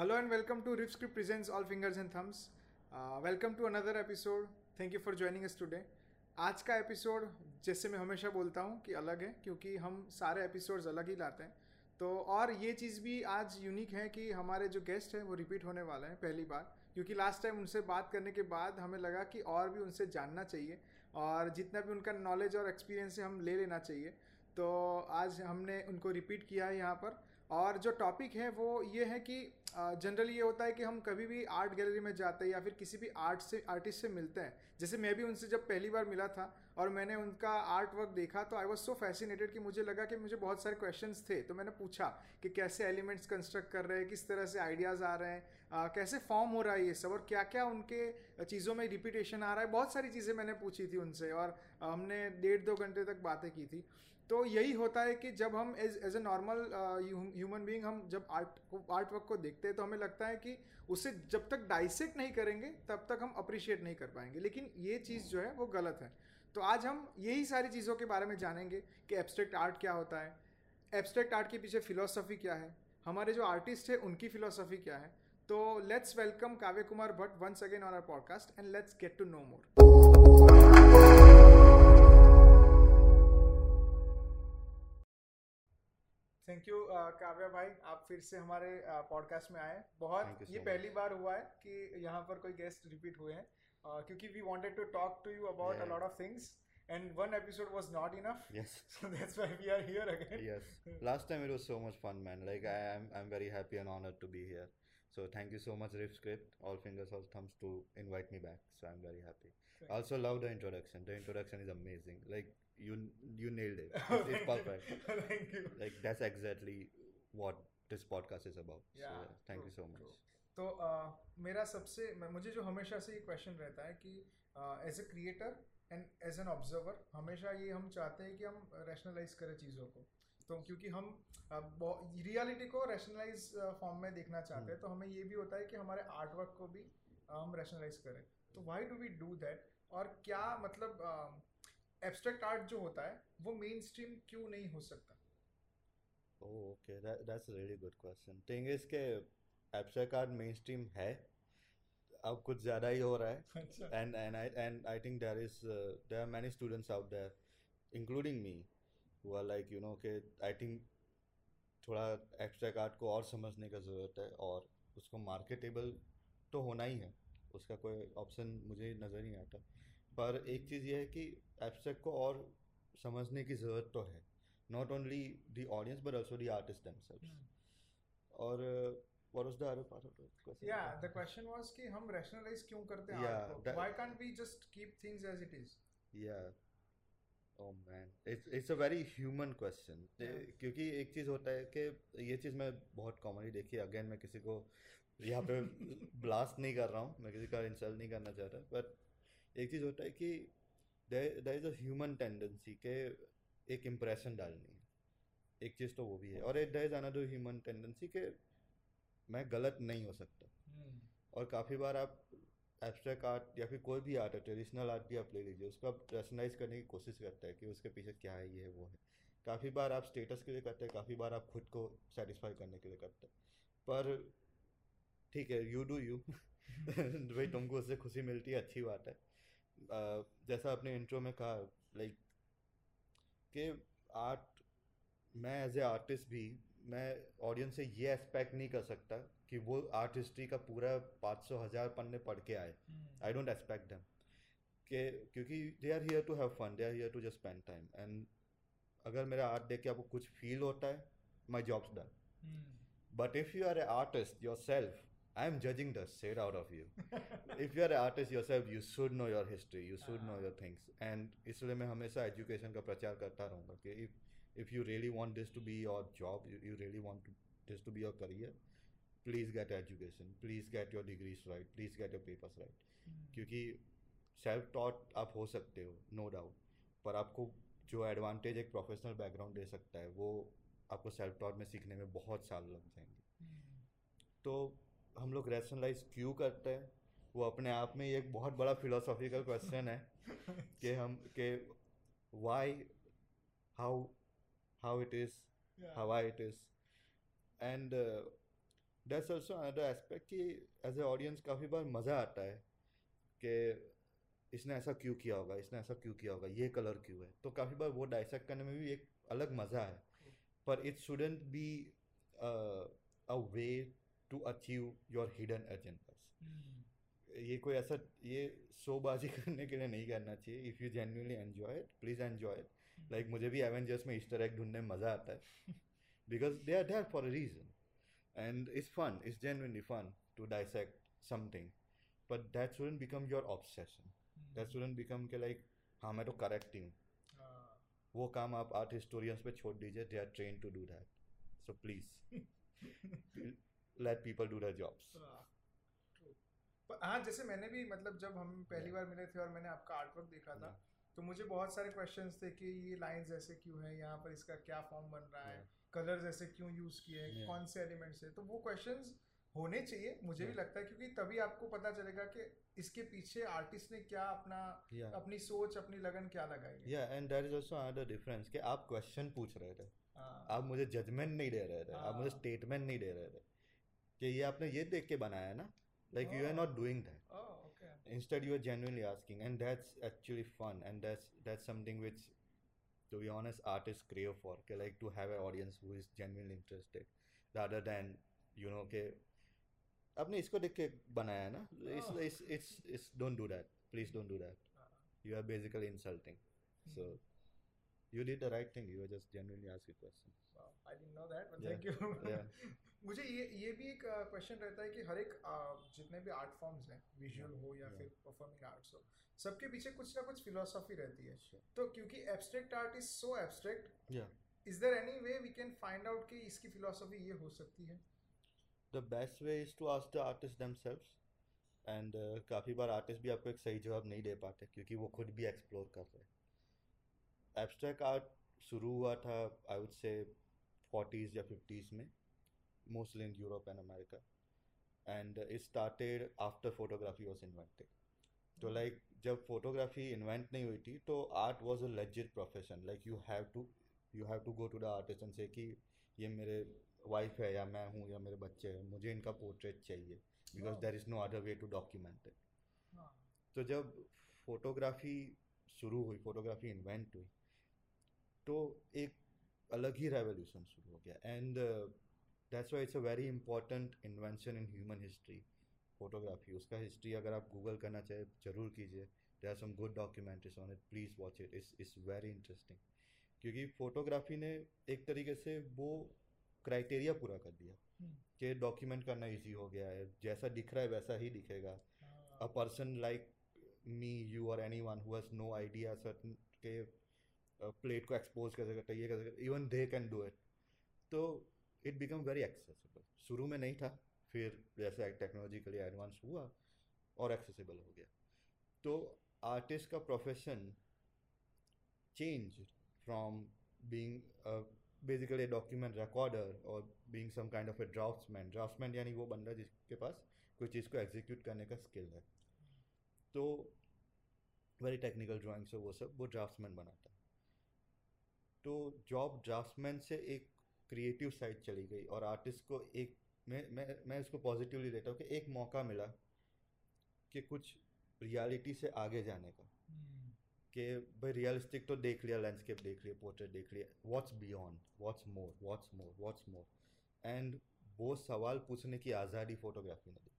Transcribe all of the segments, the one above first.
Hello and welcome to Riff Script Presents Fingers and Thumbs. Uh, welcome to another episode. Thank you for joining us today. आज का episode जैसे मैं हमेशा बोलता हूँ कि अलग है क्योंकि हम सारे एपिसोड्स अलग ही लाते हैं तो और ये चीज़ भी आज यूनिक है कि हमारे जो गेस्ट हैं वो रिपीट होने वाले हैं पहली बार क्योंकि लास्ट टाइम उनसे बात करने के बाद हमें लगा कि और भी उनसे जानना चाहिए और जितना भी उनका नॉलेज और एक्सपीरियंस है हम ले लेना चाहिए तो आज हमने उनको रिपीट किया है यहाँ पर और जो टॉपिक है वो ये है कि जनरली ये होता है कि हम कभी भी आर्ट गैलरी में जाते हैं या फिर किसी भी आर्ट से आर्टिस्ट से मिलते हैं। जैसे मैं भी उनसे जब पहली बार मिला था और मैंने उनका आर्ट वर्क देखा तो आई वॉज़ सो फैसिनेटेड कि मुझे लगा कि मुझे बहुत सारे क्वेश्चंस थे। तो मैंने पूछा कि कैसे एलिमेंट्स कंस्ट्रक्ट कर रहे हैं किस तरह से आइडियाज़ आ रहे हैं आ, कैसे फॉर्म हो रहा है ये सब और क्या क्या उनके चीज़ों में रिपीटेशन आ रहा है। बहुत सारी चीज़ें मैंने पूछी थी उनसे और हमने डेढ़ दो घंटे तक बातें की थी। तो यही होता है कि जब हम as as a normal human being हम जब आर्ट आर्ट वर्क को देखते हैं तो हमें लगता है कि उसे जब तक डाइसेक्ट नहीं करेंगे, तब तक हम अप्रिशिएट नहीं कर पाएँगे। लेकिन ये चीज़ जो है, वो गलत है। तो आज हम यही सारी चीज़ों के बारे में जानेंगे कि एब्स्ट्रैक्ट आर्ट क्या होता है। एब्स्ट्रैक्ट आर्ट के पीछे फिलोसफी क्या है? हमारे जो आर्टिस्ट है, उनकी फिलोसफी क्या है? तो let's welcome Kavya Kumar Bhatt once again on our podcast and let's get to know more thank you uh, Kavya भाई। आप फिर से हमारे uh, पॉडकास्ट में आए। बहुत ये so पहली बार हुआ है कि यहाँ पर कोई गेस्ट रिपीट हुए हैं। Uh, क्योंकि we wanted to talk to you about a lot of things and one episode was not enough yes so that's why we are here again yes last time it was so much fun man like I am I am very happy and honoured to be here so thank you so much riff script all fingers all thumbs to invite me back so I am very happy also love the introduction the introduction is amazing like you, you nailed it. It's, it's perfect. thank you Like that's exactly what this podcast is about. Yeah, so thank true, you so much. true. तो uh, मेरा सबसे मुझे जो हमेशा से ये question रहता है कि as a creator and as an observer हमेशा ये हम चाहते हैं कि हम रैशनलाइज करें चीज़ों को तो क्योंकि हम रियलिटी को रैशनलाइज फॉर्म में देखना चाहते हैं तो हमें ये भी होता है कि हमारे आर्ट वर्क को भी uh, हम रैशनलाइज करें तो why do we do that और क्या मतलब एब्स्ट्रैक्ट आर्ट जो होता है वो मेन स्ट्रीम क्यों नहीं हो सकता? Okay that's really good question thing is के एब्स्ट्रैक्ट आर्ट मेन स्ट्रीम है अब कुछ ज़्यादा ही हो रहा है। And and I and I think there is there are many students out there including me who are like you know के आई थिंक थोड़ा एब्स्ट्रैक्ट आर्ट को और समझने का ज़रूरत है और उसको मार्केटेबल तो होना ही है। उसका कोई ऑप्शन मुझे नज़र नहीं आता। पर एक चीज़ ये है कि abstract को और समझने की ज़रूरत तो है not only the audience but also the artists themselves और uh, what was the other part of the question Yeah, the question was कि हम rationalize क्यों करते हैं Yeah, that- Why can't we just keep things as it is? Yeah. Oh man, it's it's a very human question. Yeah. क्योंकि एक चीज़ होता है कि ये चीज़ मैं बहुत कॉमनली देखी है अगेन मैं किसी को यहाँ पे ब्लास्ट नहीं कर रहा हूँ मैं किसी का इंसल्ट नहीं करना चाहता बट एक चीज़ होता है कि there is a human tendency के एक इम्प्रेशन डालनी है। एक चीज़ तो वो भी है। और एक there is another human tendency के मैं गलत नहीं हो सकता। और काफ़ी बार आप एब्स्ट्रैक्ट आर्ट या फिर कोई भी आर्ट है ट्रेडिशनल आर्ट भी आप ले लीजिए उसको आप रैशनलाइज करने की कोशिश करते हैं कि उसके पीछे क्या है ये है वो है। काफ़ी बार आप स्टेटस के लिए करते हैं काफ़ी बार आप खुद को सेटिस्फाई करने के लिए करते हैं। पर ठीक है यू डू यू भाई तुमको उससे खुशी मिलती है अच्छी बात है। जैसा आपने इंट्रो में कहा लाइक कि आर्ट मैं एज ए आर्टिस्ट भी मैं ऑडियंस से ये एक्सपेक्ट नहीं कर सकता कि वो आर्ट हिस्ट्री का पूरा पाँच सौ हज़ार पन्ने पढ़ के आए। आई डोंट एक्सपेक्ट देम के क्योंकि they are here to have fun they are here to just spend time and अगर मेरा आर्ट देख के आपको कुछ फील होता है my jobs done but if you are a artist yourself am judging the set out of you if you are an artist yourself you should know your history you should know your things and इसलिए मैं हमेशा education का प्रचार करता रहूँगा कि if if you really want this to be your job you, you really want to, this to be your career please get education please get your degrees right please get your papers right क्योंकि self taught आप हो सकते हो no doubt पर आपको जो advantage एक professional background दे सकता है वो आपको सेल्फ टॉट में सीखने में बहुत साल लग जाएँगे तो हम लोग रैशनलाइज क्यों करते हैं? वो अपने आप में एक बहुत बड़ा फिलोसॉफिकल क्वेश्चन है कि हम के why how how it is I it is. And uh, that's also another aspect कि एज ए ऑडियंस काफ़ी बार मज़ा आता है कि इसने ऐसा क्यों किया होगा इसने ऐसा क्यों किया होगा ये कलर क्यों है? तो काफ़ी बार वो डाइसेक्ट करने में भी एक अलग मज़ा है। पर it shouldn't be a way to achieve your hidden agendas ये कोई ऐसा ये शोबाजी करने के लिए नहीं करना चाहिए। If you genuinely enjoy it please enjoy it like मुझे भी एवेंजर्स में ईस्टर एग ढूँढने में मज़ा आता है। Because they are there for a reason and it's fun it's genuinely fun to dissect something but that shouldn't become your obsession that shouldn't become के like हाँ मैं तो करेक्ट ही। हूँ। वो काम आप आर्ट हिस्टोरियंस पे छोड़ दीजिए they are train to do that so please let people do their jobs हाँ जैसे मैंने भी मतलब जब हम पहली बार मिले थे और मैंने आपका आर्टवर्क देखा था तो मुझे बहुत सारे क्वेश्चंस थे कि ये लाइंस ऐसे क्यों है यहाँ पर इसका क्या फॉर्म बन रहा है कलर्स ऐसे क्यों यूज़ किए हैं कौन से एलिमेंट्स है? तो वो क्वेश्चंस होने चाहिए मुझे भी लगता है क्योंकि तभी आपको पता चलेगा कि इसके पीछे आर्टिस्ट ने क्या अपना Yeah. अपनी सोच अपनी लगन क्या लगाई है। या and that is also another difference कि आप क्वेश्चन पूछ रहे थे। हाँ, आप मुझे जजमेंट नहीं दे रहे थे आप मुझे हाँ। स्टेटमेंट नहीं दे रहे थे। कि ये आपने ये देख के बनाया ना like you are not doing that oh, okay. instead you are genuinely asking and that's actually fun and that's that's something which to be honest artists crave for okay, like to have an audience who is genuinely interested rather than you know के आपने इसको देख के बनाया है ना Oh. it's it's don't do that please don't do that हाँ, you are basically insulting so you did the right thing you were just genuinely asking questions wow, I didn't know that but Yeah, thank you yeah. मुझे ये ये भी एक question रहता है कि हर एक जितने भी आर्ट फॉर्म्स हैं विजुअल हो या फिर परफॉर्मिंग आर्ट्स हो सबके पीछे कुछ ना कुछ फिलोसॉफी रहती है. तो क्योंकि abstract art is so abstract is there any way we can find out कि इसकी फिलोसॉफी ये हो सकती है? Best way is to ask the artists themselves and uh, काफ़ी बार आर्टिस्ट भी आपको एक सही जवाब नहीं दे पाते क्योंकि वो खुद भी एक्सप्लोर कर रहे हैं। एब्स्ट्रैक्ट आर्ट शुरू हुआ था आई वुड से फोर्टीज़ या फिफ्टीज़ में। Mostly in Europe and America and it started after photography was invented तो लाइक जब फोटोग्राफी इन्वेंट नहीं हुई थी तो art was a legit profession like you have to you have to go to the artist and say कि ये मेरे wife है या मैं हूँ या मेरे बच्चे हैं मुझे इनका पोर्ट्रेट चाहिए. Because there is no other way to document it तो जब फोटोग्राफी शुरू हुई फोटोग्राफी इन्वेंट हुई तो एक अलग ही रेवोल्यूशन शुरू हो गया. And that's why it's a very important invention in human history photography उसका हिस्ट्री अगर आप गूगल करना चाहे ज़रूर कीजिए। There are some good documentaries on it please watch it it's it's very interesting क्योंकि फोटोग्राफी ने एक तरीके से वो क्राइटेरिया पूरा कर दिया हम्म, कि डॉक्यूमेंट करना इजी हो गया है। जैसा दिख रहा है वैसा ही दिखेगा। A person like me you you anyone who's no idea idea certain के प्लेट को एक्सपोज कैसे करते हैं ये कैसे करते even they can do it तो इट बिकम वेरी एक्सेसिबल शुरू में नहीं था, फिर जैसे टेक्नोलॉजिकली एडवांस हुआ और एक्सेसिबल हो गया। तो आर्टिस्ट का profession change from being basically document recorder और being some kind of a draughtsman draughtsman यानी वो बंदा जिसके पास कोई चीज़ को एग्जीक्यूट करने का स्किल है। तो वेरी टेक्निकल ड्राइंग्स हो वो सब वो ड्राफ्ट्समैन बनाता। है तो जॉब ड्राफ्ट्समैन से एक क्रिएटिव साइड चली गई और आर्टिस्ट को एक मैं मैं मैं इसको पॉजिटिवली लेता हूँ कि एक मौका मिला कि कुछ रियलिटी से आगे जाने का। हम्म, कि भाई रियलिस्टिक तो देख लिया लैंडस्केप देख लिया पोर्ट्रेट देख लिया what's beyond what's more what's more what's more and वो सवाल पूछने की आज़ादी फोटोग्राफी ने दी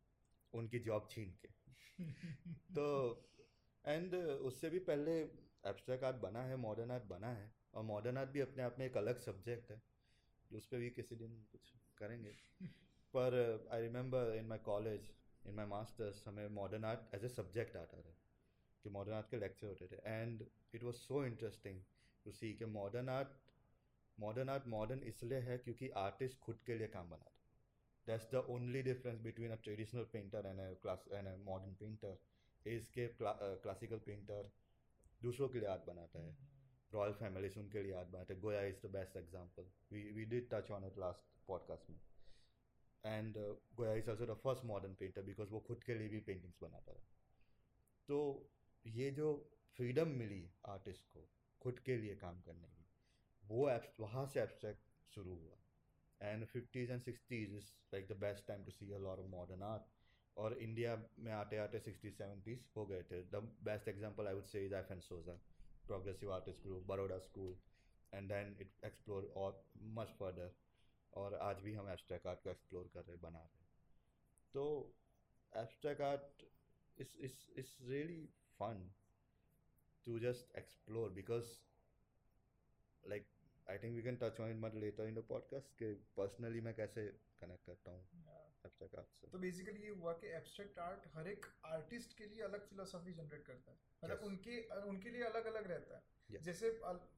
उनकी जॉब छीन के। तो एंड उससे भी पहले एब्स्ट्रैक्ट आर्ट बना है मॉडर्न आर्ट बना है और मॉडर्न आर्ट भी अपने आप में एक अलग सब्जेक्ट है। उस पर भी किसी दिन कुछ करेंगे। पर I remember in my college in my masters हमें modern art as a subject आता था, कि मॉडर्न आर्ट के लेक्चर होते थे। And it was so interesting to see कि modern art modern art modern इसलिए है क्योंकि आर्टिस्ट खुद के लिए काम बनाता that's the only difference between a traditional painter and class and modern painter is के क्लासिकल पेंटर दूसरों के लिए आर्ट बनाता है। रॉयल फैमिलीज़ उनके लिए याद बनाते हैं। Goya is the best example we we did touch on it last podcast में। And Goya is also the first modern painter because वो खुद के लिए भी पेंटिंग्स बनाता था। तो ये जो फ्रीडम मिली आर्टिस्ट को खुद के लिए काम करने की वो वहाँ से एब्स्ट्रैक्ट शुरू हुआ। And fifties and sixties is like the best time to see a lot of modern art और इंडिया में आते आते सिक्सटी सेवेंटीज हो गए थे। The best example I would say is F N Souza progressive artist group Baroda school and then it explore और much further और आज भी हम एब्स्ट्रैक्ट आर्ट को एक्सप्लोर कर रहे, बना रहे। तो abstract art is is really fun to just explore because like I think we can touch on it much later in the podcast कि पर्सनली मैं कैसे कनेक्ट करता हूँ। एब्स्ट्रैक्ट आर्ट से तो बेसिकली ये हुआ कि एब्स्ट्रैक्ट आर्ट हर एक आर्टिस्ट के लिए अलग फिलोसफी जनरेट करता है। मतलब Yes. उनके उनके लिए अलग अलग रहता है। Yes. जैसे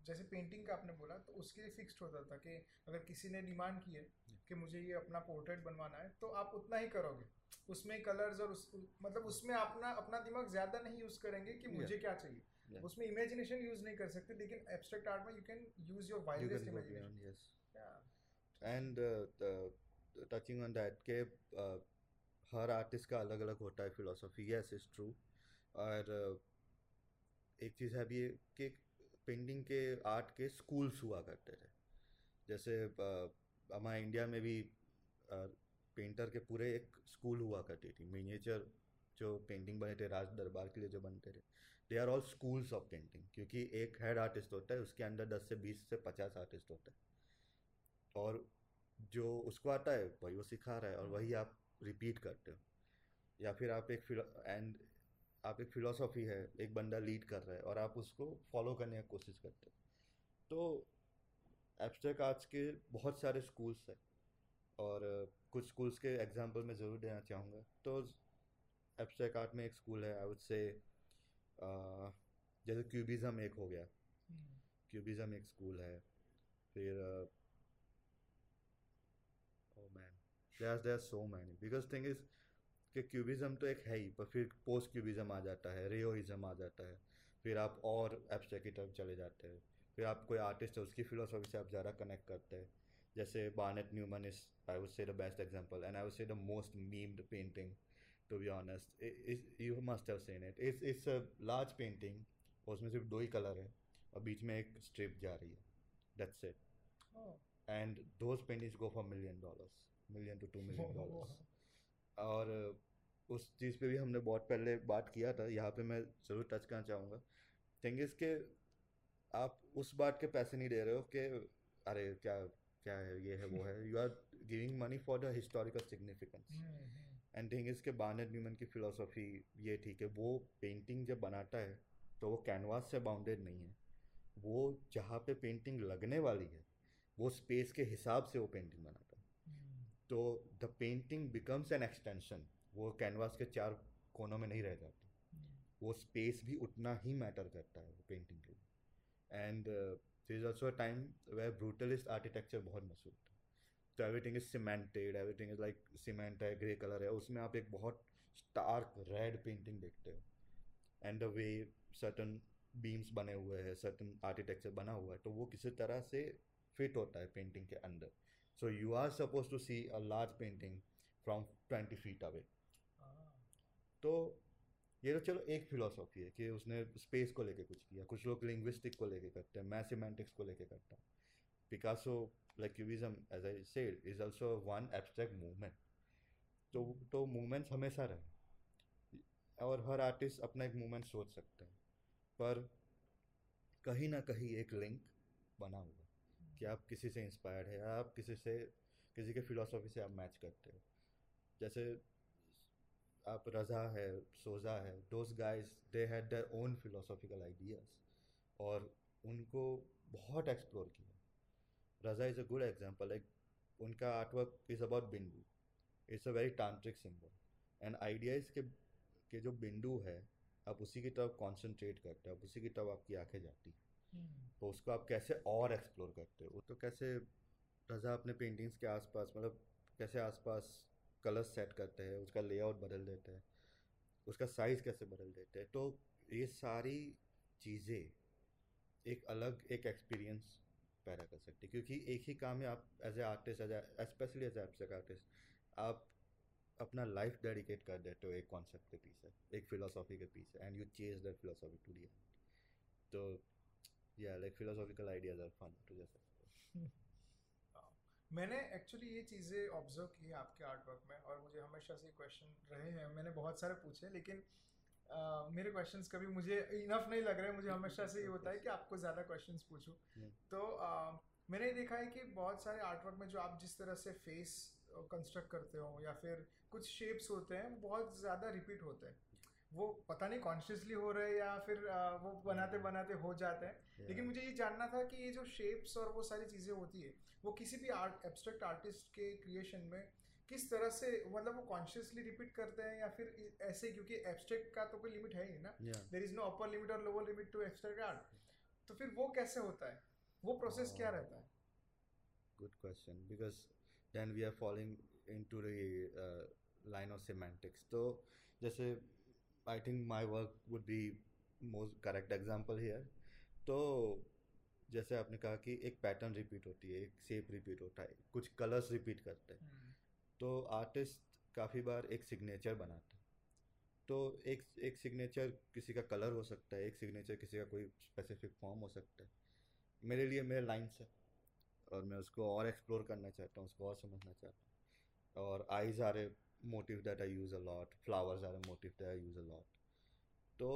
जैसे पेंटिंग का आपने बोला तो उसके लिए फिक्स्ड होता था कि अगर किसी ने डिमांड की है कि मुझे ये अपना पोर्ट्रेट बनवाना है तो आप उतना ही करोगे। उसमें कलर्स और उस मतलब उसमें अपना अपना दिमाग ज़्यादा नहीं यूज़ करेंगे कि मुझे क्या चाहिए। Yeah. उसमें इमेजिनेशन यूज़ नहीं कर सकते लेकिन एब्स्ट्रैक्ट आर्ट में you can use your wildest imagination beyond uh, touching on that के uh, हर आर्टिस्ट का अलग अलग होता है फिलोसफी यस इज़ ट्रू और uh, एक चीज़ है भी कि पेंटिंग के आर्ट के स्कूल्स हुआ करते थे. जैसे uh, हमारे इंडिया में भी पेंटर के पूरे एक स्कूल हुआ करती थी. मिनिएचर जो पेंटिंग बने थे राज दरबार के लिए जो बनते थे. They are all schools of painting क्योंकि एक हेड आर्टिस्ट होता है उसके अंदर दस से बीस से पचास आर्टिस्ट होते हैं. और जो उसको आता है वही वो सिखा रहा है और वही आप रिपीट करते हो। या फिर आप एक एंड आप एक फिलोसॉफी है एक बंदा लीड कर रहा है और आप उसको फॉलो करने की कोशिश करते हो। तो एब्स्ट्रैक्ट आर्ट्स के बहुत सारे स्कूल्स हैं और कुछ स्कूल्स के एग्जांपल मैं ज़रूर देना चाहूँगा। तो एब्स्ट्रैक्ट आर्ट में एक स्कूल है आई वुड से जैसे क्यूबिज़म एक हो गया। क्यूबिज़म एक स्कूल है। फिर ओ man there so many because thing is कि क्यूबिज़म तो एक है ही, पर फिर पोस्ट क्यूबिज़म आ जाता है रियोइज़म आ जाता है। फिर आप और एब्स्ट्रैक्ट की तरफ़ चले जाते हैं। फिर आप कोई आर्टिस्ट है, उसकी फिलोसॉफी से आप ज़्यादा कनेक्ट करते हैं। जैसे Barnett Newman is I would say the best example and I would say the most memed painting to be honest you must have seen it it's it's a large painting उसमें सिर्फ़ दो ही colour है, और बीच में एक strip जा रही है। That's it and those paintings go for million dollars million to two million dollars और उस चीज़ पे भी हमने बहुत पहले बात किया था यहाँ पे मैं ज़रूर टच करना चाहूँगा। थिंग इज़ के आप उस बात के पैसे नहीं दे रहे हो कि अरे क्या क्या है ये है वो है। You are giving money for the historical significance and thing is के बार्नेट न्यूमन की फिलोसॉफी ये ठीक है वो पेंटिंग जब बनाता है तो वो कैनवास से बाउंडेड नहीं है। वो जहाँ पे पेंटिंग लगने वाली है वो स्पेस के हिसाब से वो पेंटिंग बनाता है। तो the painting becomes an extension वो कैनवास के चार कोनों में नहीं रह जाती। वो स्पेस भी उतना ही मैटर करता है वो पेंटिंग के लिए। And there is also time way brutalist architecture बहुत मशहूर था। तो everything is cemented everything is like cement है ग्रे कलर है, उसमें आप एक बहुत स्टार्क रेड पेंटिंग देखते हो। And the way certain beams बने हुए हैं सर्टन आर्किटेक्चर बना हुआ है तो वो किसी तरह से फिट होता है पेंटिंग के अंदर. So you are suppose to see a large painting from twenty feet away तो ये तो चलो एक फिलोसॉफी है कि उसने स्पेस को लेके कुछ किया. कुछ लोग लिंग्विस्टिक को लेके करते हैं मैं सिमेंटिक्स को लेके करता हूँ. Picasso like cubism as I said is also one abstract movement तो तो मूवमेंट्स हमेशा रहे. और हर आर्टिस्ट अपना एक मूवमेंट सोच सकते हैं. पर कहीं ना कहीं एक लिंक बना हुआ कि आप किसी से इंस्पायर्ड है आप किसी से किसी के फिलोसॉफी से आप मैच करते हो। जैसे आप रज़ा है सोज़ा है those guys they had their own philosophical ideas और उनको बहुत एक्सप्लोर किया। Raza is a good example like उनका artwork is about bindu. It's a very tantric symbol and idea is के, के जो बिंदु है आप उसी की तरफ़ कॉन्सेंट्रेट करते हो आप उसी की तरफ़ आपकी आँखें जाती हैं। तो उसको आप कैसे और एक्सप्लोर करते हो? तो कैसे रज़ा अपने पेंटिंग्स के आसपास मतलब कैसे आसपास कलर्स सेट करते हैं, उसका लेआउट बदल देते हैं, उसका साइज़ कैसे बदल देते हैं? तो ये सारी चीज़ें एक अलग एक एक्सपीरियंस पैदा कर सकती है। क्योंकि एक ही काम है आप as a artist as especially as abstract artist आप अपना लाइफ डेडिकेट कर देते हो एक कॉन्सेप्ट के पीछे एक फिलोसॉफी के पीछे and you chase that philosophy to the तो yeah like philosophical ideas are fun to just मैंने एक्चुअली ये चीज़ें ऑब्ज़र्व की है आपके आर्ट वर्क में और मुझे हमेशा से क्वेश्चन रहे हैं। मैंने बहुत सारे पूछे लेकिन uh, मेरे क्वेश्चंस कभी मुझे इनफ नहीं लग रहे मुझे हमेशा से ये होता है कि आपको ज़्यादा क्वेश्चंस पूछूँ। तो uh, मैंने ये देखा है कि बहुत सारे आर्टवर्क में जो आप जिस तरह से फेस कंस्ट्रक्ट करते हो या फिर कुछ शेप्स होते हैं बहुत ज़्यादा रिपीट होते हैं। वो पता नहीं कॉन्शियसली हो रहे हैं या फिर वो बनाते बनाते हो जाते हैं। लेकिन मुझे ये जानना था कि ये जो शेप्स और वो सारी चीज़ें होती है वो किसी भी आर्ट एब्स्ट्रैक्ट आर्टिस्ट के क्रिएशन में किस तरह से मतलब वो कॉन्शियसली रिपीट करते हैं या फिर ऐसे क्योंकि एब्स्ट्रैक्ट का तो कोई लिमिट है ही ना। There is no upper limit और lower limit to abstract art तो फिर वो कैसे होता है? वो प्रोसेस क्या oh. रहता है? Good question because then we are following into the line of semantics तो जैसे I think my work would be most correct example here तो जैसे आपने कहा कि एक पैटर्न रिपीट होती है एक शेप रिपीट होता है कुछ कलर्स रिपीट करते हैं। hmm. तो आर्टिस्ट काफ़ी बार एक सिग्नेचर बनाते हैं। तो एक एक सिग्नेचर किसी का कलर हो सकता है एक सिग्नेचर किसी का कोई स्पेसिफिक फॉर्म हो सकता है। मेरे लिए मेरे लाइन्स है और मैं उसको और एक्सप्लोर करना चाहता हूँ उसको और समझना चाहता हूँ। और eyes are a motive that I use a lot. Flowers are a motive that I. तो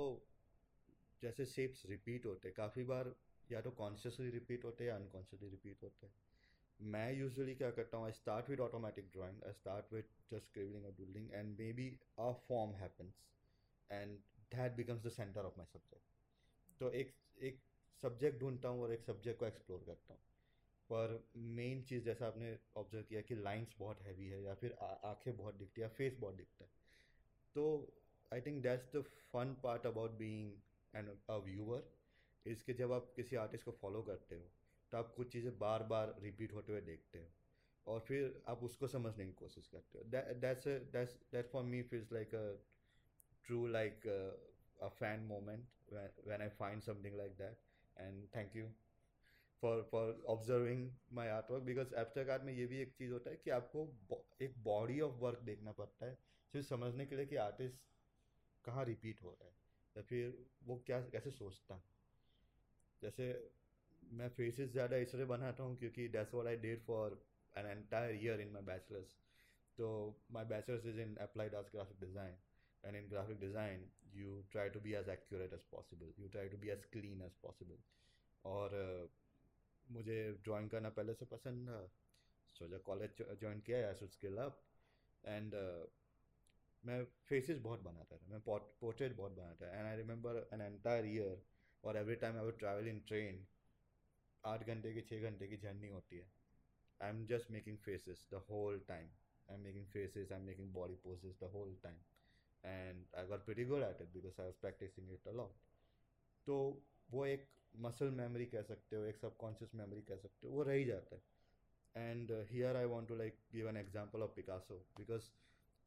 जैसे शेप्स रिपीट होते, काफ़ी बार या तो कॉन्शियसली रिपीट होते हैं या अनकॉन्शियसली रिपीट होते हैं मैं यूजुअली क्या करता हूँ I start with automatic drawing I start with just scribbling और doodling and maybe a form happens and that becomes the centre of my subject तो एक एक सब्जेक्ट ढूंढता हूँ और एक सब्जेक्ट को एक्सप्लोर करता हूँ पर मेन चीज़ जैसा आपने ऑब्ज़र्व किया कि लाइंस बहुत हैवी है या फिर आँखें बहुत दिखती है या फेस बहुत दिखता है। तो I think that's the fun part about being an a viewer इसके जब आप किसी आर्टिस्ट को फॉलो करते हो तो आप कुछ चीज़ें बार बार रिपीट होते हुए देखते हो और फिर आप उसको समझने की कोशिश करते हो। That's that for me feels like a true like a fan moment when I find something like that and thank you for for observing my art work because abstract art में ये भी एक चीज़ होता है कि आपको एक बॉडी ऑफ़ वर्क देखना पड़ता है सिर्फ़ समझने के लिए कि आर्टिस्ट कहाँ रिपीट हो रहा है या फिर वो क्या कैसे सोचता जैसे मैं फेसेस ज़्यादा इसलिए बनाता हूँ क्योंकि that's what I did for an entire year in my bachelors तो my bachelors is in applied arts graphic design and in graphic design you try to be as accurate as possible you try to be as clean as possible और uh, मुझे drawing करना पहले से पसंद था। So college join किया I should skill up and मैं faces बहुत बनाता था। मैं पोर्ट्रेट बहुत बनाता था। And I remember an entire year और every time I would travel in train आठ घंटे की छः घंटे की जर्नी होती है। I am just making faces the whole time I am making faces I am making body poses the whole time and I got pretty good at it because I was practising it a lot तो वो एक muscle memory कह सकते हो, एक subconscious memory कह सकते हो, वो रह ही जाता है। And here I want to like give an example of Picasso because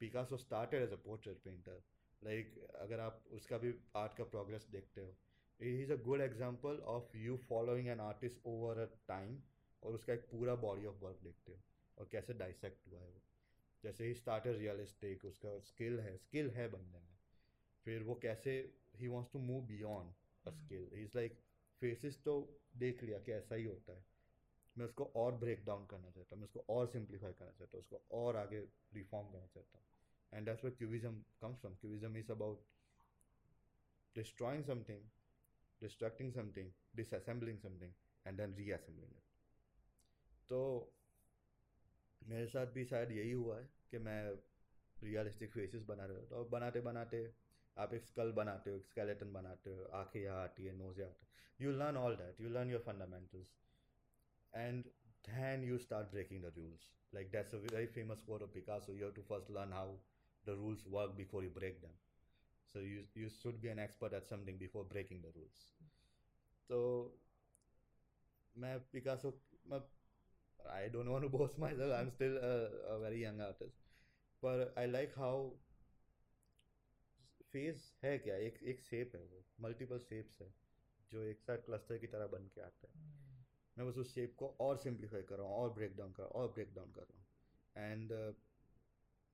Picasso started as a portrait painter like अगर आप उसका भी आर्ट का प्रोग्रेस देखते हो he is a good example of you following an artist over a time और उसका एक पूरा बॉडी ऑफ़ वर्क देखते हो, और कैसे डाइसेक्ट हुआ है वो। जैसे ही स्टार्टर रियलिस्टिक उसका स्किल है स्किल है बनने में। फिर वो कैसे he wants to move beyond a skill is like faces तो देख लिया कि ऐसा ही होता है। मैं उसको और ब्रेक डाउन करना चाहता हूँ, मैं उसको और सिंप्लीफाई करना चाहता हूँ, उसको और आगे रिफॉर्म करना चाहता हूँ। And that's what cubism comes from cubism is about destroying something destructing something disassembling something and then reassembling it तो मेरे साथ भी शायद यही हुआ है कि मैं रियलिस्टिक फेसेस बना रहा था और बनाते बनाते आप एक स्कल बनाते हो एक स्केलेटन बनाते हो आंखें यहाँ आती है नोज यहाँ आती है you learn all that you learn your fundamentals and then you start breaking the rules. Like that's a very famous quote of Picasso. You have to first learn how the rules work before you break them. So you you should be an expert at something before breaking the rules. So मैं Picasso मैं I don't want to boast myself. I'm still a, a very young artist, but I like how phase है क्या? एक एक shape है वो multiple shapes है जो एक साथ क्लस्टर की तरह बन के आता है. मैं बस उस शेप को और सिंप्लीफाई कर रहा हूँ और ब्रेक डाउन कर और ब्रेक डाउन कर रहा हूँ। एंड uh,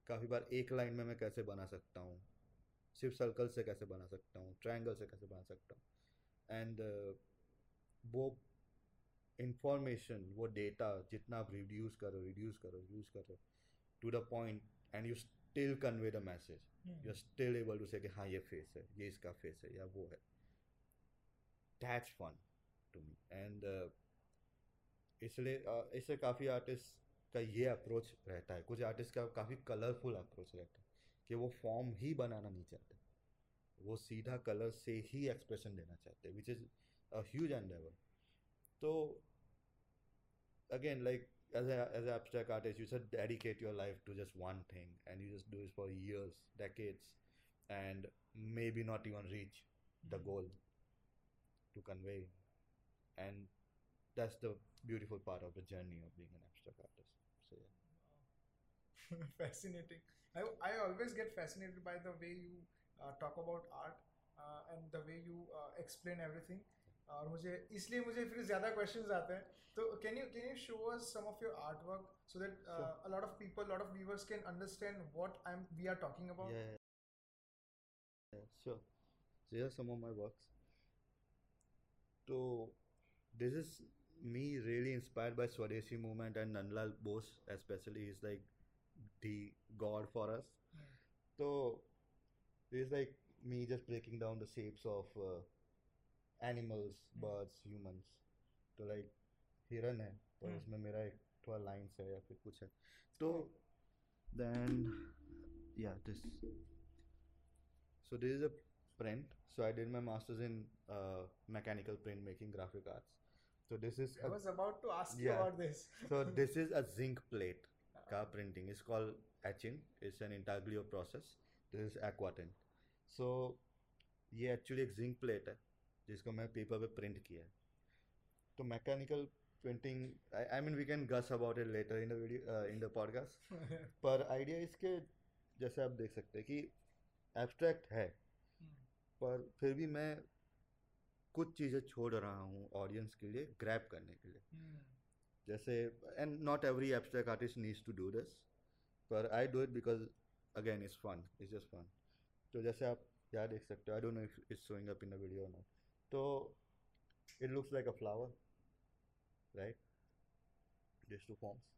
काफ़ी बार एक लाइन में मैं कैसे बना सकता हूँ? सिर्फ़ सर्कल से कैसे बना सकता हूँ? ट्रायंगल से कैसे बना सकता हूँ? एंड uh, वो इंफॉर्मेशन वो डेटा जितना आप रिड्यूस करो रिड्यूस करो रिड्यूस करो to the point and you still convey the message you are still able to say कि हाँ ये फेस है ये इसका फेस है या वो है। That's fun to me and इसलिए uh, इससे काफ़ी आर्टिस्ट का ये अप्रोच रहता है। कुछ आर्टिस्ट का काफ़ी कलरफुल अप्रोच रहता है कि वो फॉर्म ही बनाना नहीं चाहते। वो सीधा कलर से ही एक्सप्रेशन देना चाहते हैं which is a huge endeavour तो again like as a as an abstract artist you should dedicate your life to just one thing and you just do it for years decades and maybe not even reach the goal to convey. And that's the beautiful part of the journey of being an abstract artist. So yeah. Fascinating. I, I always get fascinated by the way you uh, talk about art uh, and the way you uh, explain everything और मुझे इसलिए मुझे फिर ज़्यादा questions आते हैं। तो can you can you show us some of your art work so that a lot of people lot of viewers can understand what I am we are talking about yeah sure here some of my works तो this is me really inspired by Swadeshi movement and Nandlal Bose specially is like the god for us तो is like me just breaking down the shapes of animals birds humans तो like हिरन है तो उसमें मेरा एक थोड़ा lines है या फिर कुछ है। तो then yeah this so this is a print so I did my masters in mechanical print making graphic arts तो this is about to ask this so this is a zinc plate का printing is called etching it's an intaglio process this is aquatint so ये actually एक zinc plate है। जिसको मैं paper पे print किया है। तो mechanical printing I mean we can guess about it later in the video in the podcast पर आइडिया इसके जैसे आप देख सकते हैं कि एब्स्ट्रैक्ट है पर फिर भी मैं कुछ चीज़ें छोड़ रहा हूँ ऑडियंस के लिए ग्रैप करने के लिए। जैसे and not every abstract artist needs to do this पर I do it because again it's fun it's just fun तो जैसे आप यहाँ देख सकते हो I don't know if it's showing up in the video not तो it looks like a flower right this two forms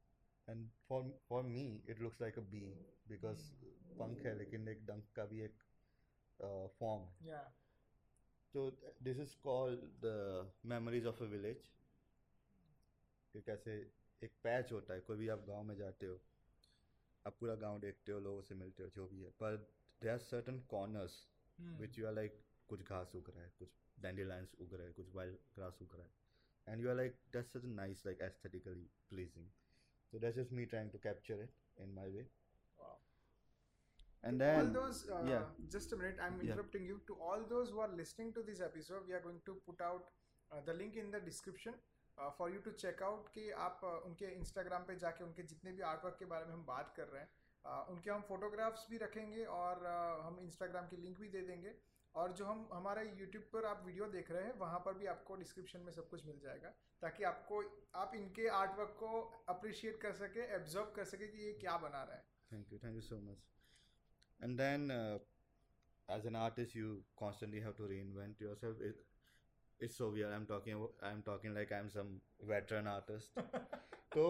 and for for me it looks like a bee because पंख है लेकिन एक डंक का भी एक फॉर्म है yeah. तो this is called the memories of a village कि कैसे एक पैच होता है कोई भी आप गाँव में जाते हो आप पूरा गाँव देखते हो लोगों से मिलते हो जो भी है पर they are certain corners which you are like कुछ घास उग रहा है कुछ डैंडीलाइंस उग रहा है कुछ वाइल्ड ग्रास उग रहा है and you are like that's such nice like aesthetically pleasing so that's just me trying to capture it in my way wow and To then all those uh, yeah. just a minute i'm interrupting Yeah. you to all those who are listening to this episode we are going to put out uh, the link in the description uh, for you to check out कि आप uh, उनके Instagram पे जाके उनके जितने भी art work के बारे में हम बात कर रहे हैं uh, उनके हम फोटोग्राफ्स भी रखेंगे और uh, हम इंस्टाग्राम की लिंक भी दे देंगे और जो हम हमारे यूट्यूब पर आप वीडियो देख रहे हैं वहाँ पर भी आपको डिस्क्रिप्शन में सब कुछ मिल जाएगा ताकि आपको आप इनके आर्ट वर्क को अप्रिशिएट कर सके एब्जॉर्व कर सके कि ये क्या बना रहा है। Thank you thank you so much and then as an artist you constantly have to reinvent yourself it's so we I am talking I am talking like I am some veteran artist तो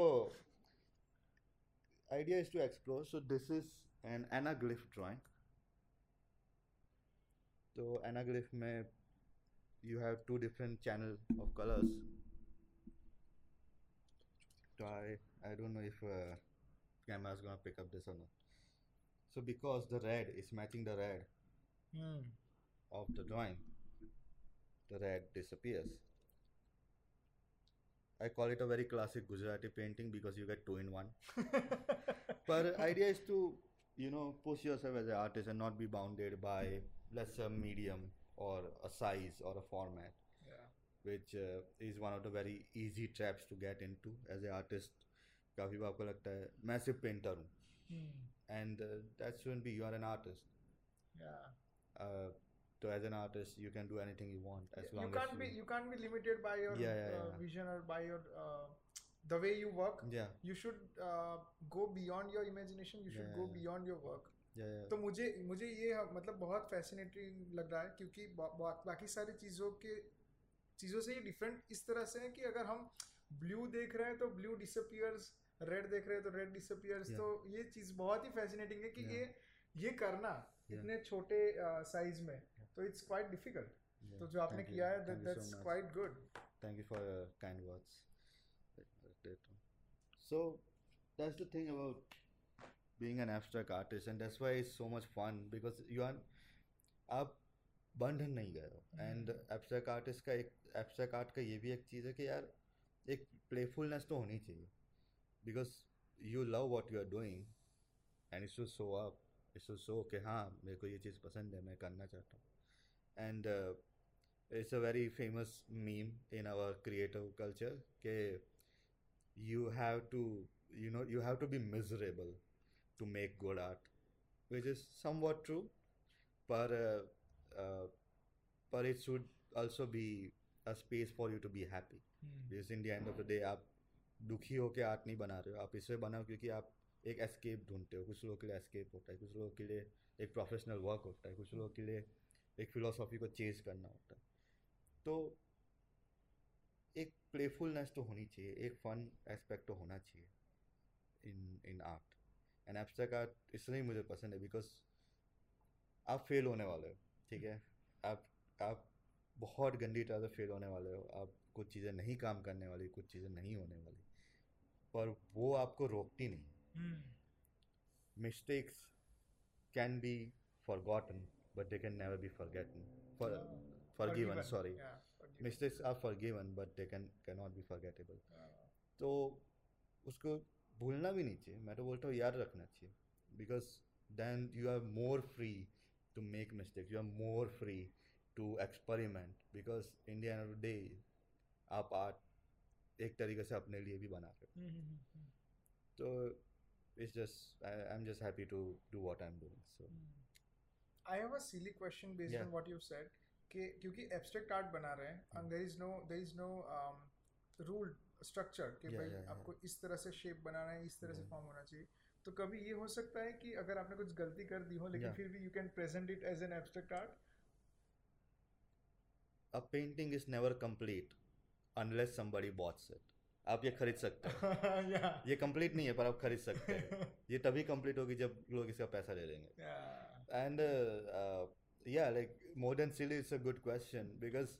idea is to explore so this is an anaglyph drawing So anaglyph में you have two different channel of colors. So I I don't know if uh, camera is gonna pick up this or not. So because the red is matching the red of the drawing, the red disappears. I call it a very classic Gujarati painting because you get two in one. But idea is to, you know, push yourself as an artist and not be bounded by let's say a medium or a size or a format, yeah. which uh, is one of the very easy traps to get into as an artist. काफ़ी बार आपको लगता है मैं सिर्फ painter हूँ and uh, that shouldn't be you are an artist yeah. uh, so as an artist you can do anything you want as long you can't as be you can't be limited by your Yeah, yeah, uh, yeah. vision or by your uh, the way you work yeah you should uh, go beyond your imagination you should Yeah, go yeah. beyond your work yeah, yeah. तो मुझे मुझे ये मतलब बहुत fascinating लग रहा है क्योंकि बा, बा, बाकी सारी चीज़ों के चीज़ों से ये डिफरेंट इस तरह से है कि अगर हम ब्लू देख रहे हैं तो ब्लू डिसअपियर्स रेड देख रहे हैं तो रेड डिसअपियर्स तो ये चीज़ बहुत ही फैसिनेटिंग है कि ये। ये करना इतने छोटे साइज़ में तो इट्स क्वाइट डिफ़िकल्ट तो जो आपने किया है that's quite good you for your kind words. So that's the thing about being an abstract artist and that's why it's so much fun because you are आप बंधन नहीं गए हो। एंड एब्स्ट्रैक्ट आर्टिस्ट का एक एब्स्ट्रैक्ट आर्ट का ये भी एक चीज़ है कि यार एक प्लेफुलनेस तो होनी चाहिए। Because you love what you are doing and it should show up it should show कि हाँ, मेरे को ये चीज़ पसंद है मैं करना चाहता हूँ। And it's a very famous meme in our creative culture के you have to you know you have to be miserable to make good art which is somewhat true but uh, uh, but it should also be a space for you to be happy. Because in the end of the day आप दुखी होके art नहीं बना रहे हो आप इसलिए बनाओ क्योंकि आप एक एस्केप ढूंढते हो। कुछ लोगों के लिए एस्केप होता है कुछ लोगों के लिए एक प्रोफेशनल वर्क होता है कुछ लोगों के लिए एक फिलोसॉफी को चेज करना होता है। तो एक प्लेफुलनेस तो होनी चाहिए एक फन एस्पेक्ट तो होना चाहिए in in art and abstract art इसलिए मुझे पसंद है बिकॉज़ आप फेल होने वाले हो ठीक है? आप आप बहुत गंदी तरह से फेल होने वाले हो। आप कुछ चीज़ें नहीं काम करने वाली कुछ चीज़ें नहीं होने वाली। पर वो आपको रोकती नहीं। Mistakes can be forgotten but they can never be forgotten for forgiven sorry mistakes are forgiven but they can can not be for तो उसको भूलना भी नहीं चाहिए। मैं तो बोलता हूँ याद रखना चाहिए। Because then you are more free to make mistakes you are more free to experiment because in the end of day आप आर्ट एक तरीके से अपने लिए भी बना रहे हो। तो it's just I, I'm just happy to do what I'm doing. So. I have a silly question based Yeah. on what you've said कि क्योंकि एब्स्ट्रैक्ट आर्ट बना रहे हैं and there is no there is no um, structure कि भाई yeah, yeah. आपको इस तरह से शेप बनाना है इस तरह से फॉर्म होना चाहिए। तो कभी ये हो सकता है कि अगर आपने कुछ गलती कर दी हो लेकिन फिर भी you can present it as an abstract art a painting is never complete unless somebody bought it. आप ये खरीद सकते हैं। या ये कंप्लीट नहीं है पर आप खरीद सकते हैं। ये तभी कंप्लीट होगी जब लोग इसका पैसा ले लेंगे uh, yeah like more than silly it's a good question because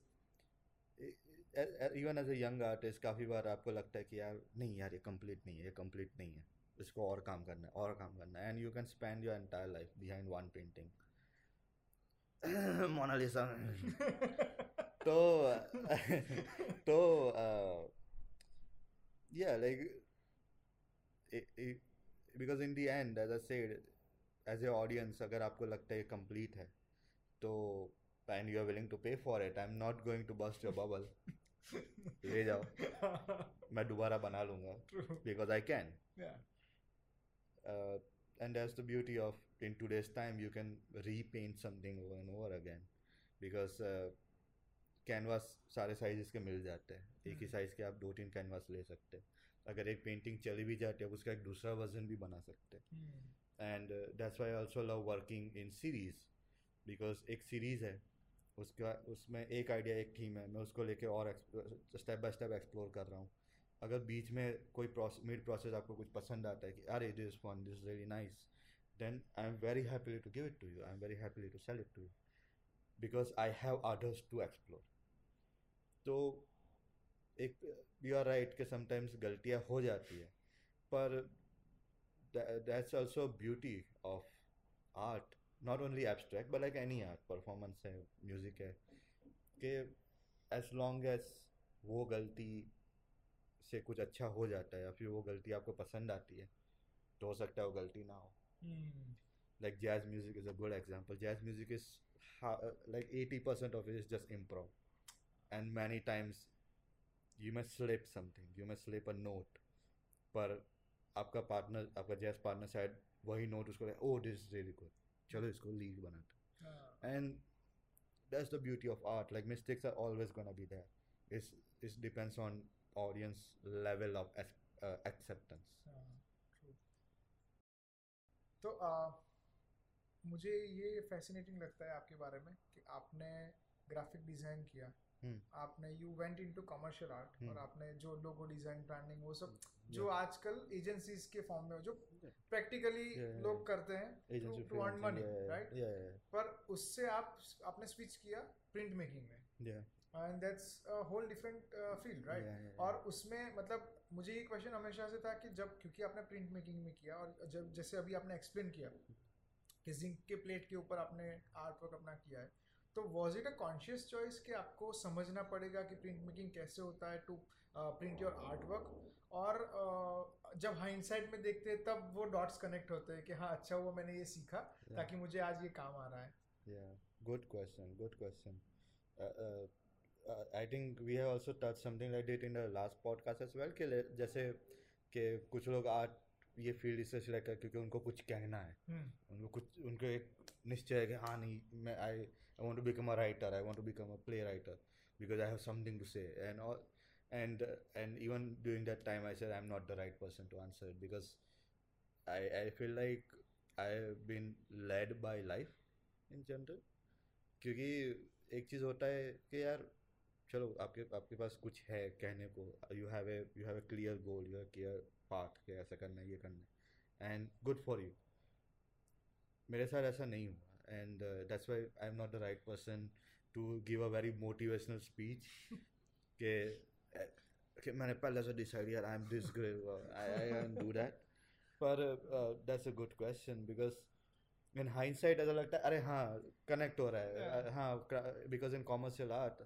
even as a young artist काफ़ी बार आपको लगता है कि यार नहीं यार ये कंप्लीट नहीं है ये कंप्लीट नहीं है। इसको और काम करना है और काम करना है। And you can spend your entire life behind one painting Mona Lisa तो तो yeah like it, it, because in the end as i said as a audience अगर आपको लगता है ये कंप्लीट है तो and you are willing to pay for it I am not going to bust your bubble ले जाओ। मैं दोबारा बना लूँगा। Because I can and as the beauty of in two days time you can repaint something over and over again because canvas सारे size के मिल जाते हैं। mm-hmm. एक ही hmm. साइज़ के आप दो तीन कैनवास ले सकते हैं। अगर एक पेंटिंग चली भी जाती है उसका एक दूसरा वर्जन भी बना सकते हैं। And that's why also love working in series because एक सीरीज़ है उसका, उसमें एक आइडिया एक थीम है। मैं उसको लेके और स्टेप बाय स्टेप एक्सप्लोर कर रहा हूँ। अगर बीच में कोई मिड प्रोसेस आपको कुछ पसंद आता है कि, अरे this fun this very nice then I am very happily to give it to you I am very happily to sell it to you because I have others to explore तो एक you are right कि sometimes गलतियाँ हो जाती है। पर that's also beauty of art. Not only abstract but like any art performance है music है कि एज लॉन्ग एज वो गलती से कुछ अच्छा हो जाता है या फिर वो गलती आपको पसंद आती है तो हो सकता है वो गलती ना हो। Like jazz music is a good example jazz music is like eighty percent of it is just improv and many times you may slip something you may slip a note पर आपका पार्टनर आपका jazz partner शायद वही note उसको oh this really good चलो इसको lead बनाते and that's the beauty of art like mistakes are always gonna be there is is depends on audience level of acceptance तो मुझे ये फैसिनेटिंग लगता है आपके बारे में कि आपने ग्राफिक डिज़ाइन किया। आपने you went into commercial art और हम्म। आपने जो लोगो डिज़ाइन ब्रांडिंग वो सब जो आजकल एजेंसीज के फॉर्म में जो प्रैक्टिकली लोग करते हैं टू अर्न मनी राइट पर उससे आप आपने स्विच किया प्रिंट मेकिंग में। And that's a whole different field right और उसमें मतलब मुझे ये क्वेश्चन हमेशा से था कि जब क्योंकि आपने प्रिंट मेकिंग में किया और जब जैसे अभी आपने एक्सप्लेन किया कि जिंक के प्लेट के ऊपर आपने आर्ट वर्क अपना किया है तो was it a conscious choice कि आपको समझना पड़ेगा कि प्रिंट मेकिंग कैसे होता है to print your art work और uh, जब हाइंडसाइड में देखते हैं तब वो डॉट्स कनेक्ट होते हैं कि हाँ अच्छा हुआ मैंने ये सीखा Yeah. ताकि मुझे आज ये काम आ रहा है Yeah, good question. Good question. Uh, uh, uh, I think we have also touched something like that in the last podcast as well. कि जैसे कि कुछ लोग आर्ट ये फ़ील्ड इससे सिलेक्ट कर क्योंकि उनको कुछ कहना है। हम्म। उनको कुछ उनको एक निश्चय है कि हाँ नहीं मैं I I want to become a writer I want to become a play writer because I have something to say and all and and even during that time i said i'm not the right person to answer it because i i feel like i've been led by life in general क्योंकि एक चीज़ होता है कि यार चलो आपके आपके पास कुछ है कहने को you have a you have a clear goal you have clear path के ऐसा करना है ये करना है। एंड गुड फॉर यू मेरे साथ ऐसा नहीं हुआ। And that's why I am not the right person to give a very motivational speech के कि मैंने पहले से डिसाइड यार I am this I I do that पर that's a good question because in hindsight ऐसा लगता है अरे हाँ कनेक्ट हो रहा है। Uh, हाँ because in commercial art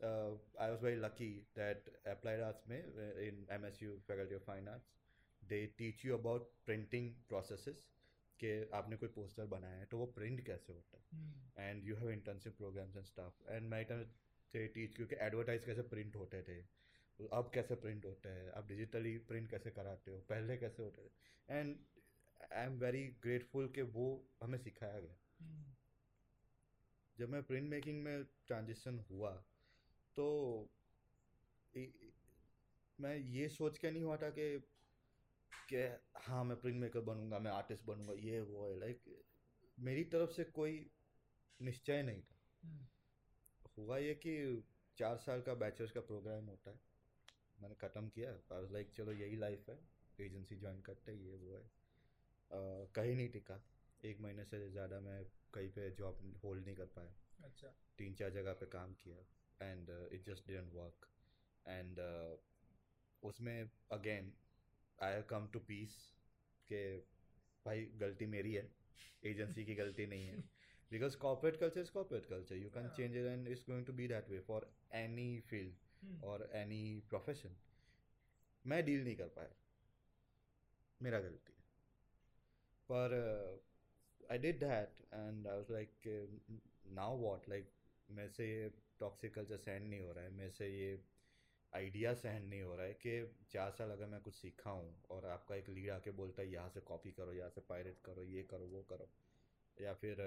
I was very lucky that applied arts में in M S U faculty of fine arts they teach you about printing processes कि आपने कोई पोस्टर बनाया है तो वो प्रिंट कैसे होता है? And you have internship programs and staff and my time they teach क्योंकि एडवर्टाइज कैसे प्रिंट होते थे अब कैसे प्रिंट होता है अब डिजिटली प्रिंट कैसे कराते हो पहले कैसे होते थे? And I am very grateful कि वो हमें सिखाया गया। जब मैं प्रिंट मेकिंग में ट्रांजिशन हुआ तो इ- मैं ये सोच के नहीं हुआ था कि कि हाँ मैं प्रिंट मेकर बनूँगा मैं आर्टिस्ट बनूँगा ये वो है। लाइक मेरी तरफ़ से कोई निश्चय नहीं था। हुआ ये कि चार साल का बैचलर्स का प्रोग्राम होता है। मैंने ख़त्म किया। वाज लाइक चलो यही लाइफ है। एजेंसी ज्वाइन करते ये वो है। कहीं नहीं टिका। एक महीने से ज़्यादा मैं कहीं पे जॉब होल्ड नहीं कर पाया। अच्छा। तीन चार जगह पे काम किया। And it just didn't work and उसमें again I come to peace के भाई गलती मेरी है। एजेंसी की गलती नहीं है। Because corporate culture is corporate culture you can change it and it's going to be that way for any field और एनी प्रोफेशन मैं डील नहीं कर पाया। मेरा गलती है। पर I did that and I was like now what like मेरे से टॉक्सिक कल्चर सहन नहीं हो रहा है, मेरे से ये आइडिया सहन नहीं हो रहा है कि चार साल अगर मैं कुछ सीखा हूँ और आपका एक लीड आके बोलता है, यहाँ से कॉपी करो, यहाँ से पायरेट करो, ये करो, वो करो। या फिर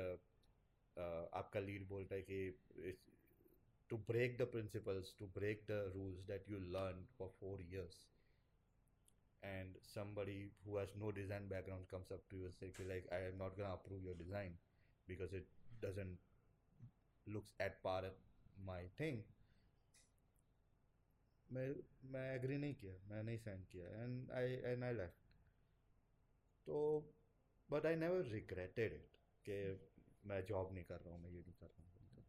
आपका लीड बोलता है कि to break the principles to break the rules that you learn for four years and somebody who has no design background comes up to your say like I am not gonna approve your design because it doesn't looks at par my thing. मैं मैं agree नहीं किया मैं नहीं sign किया and I and I left तो but I never regretted it कि मैं जॉब नहीं कर रहा हूँ मैं ये नहीं कर रहा हूँ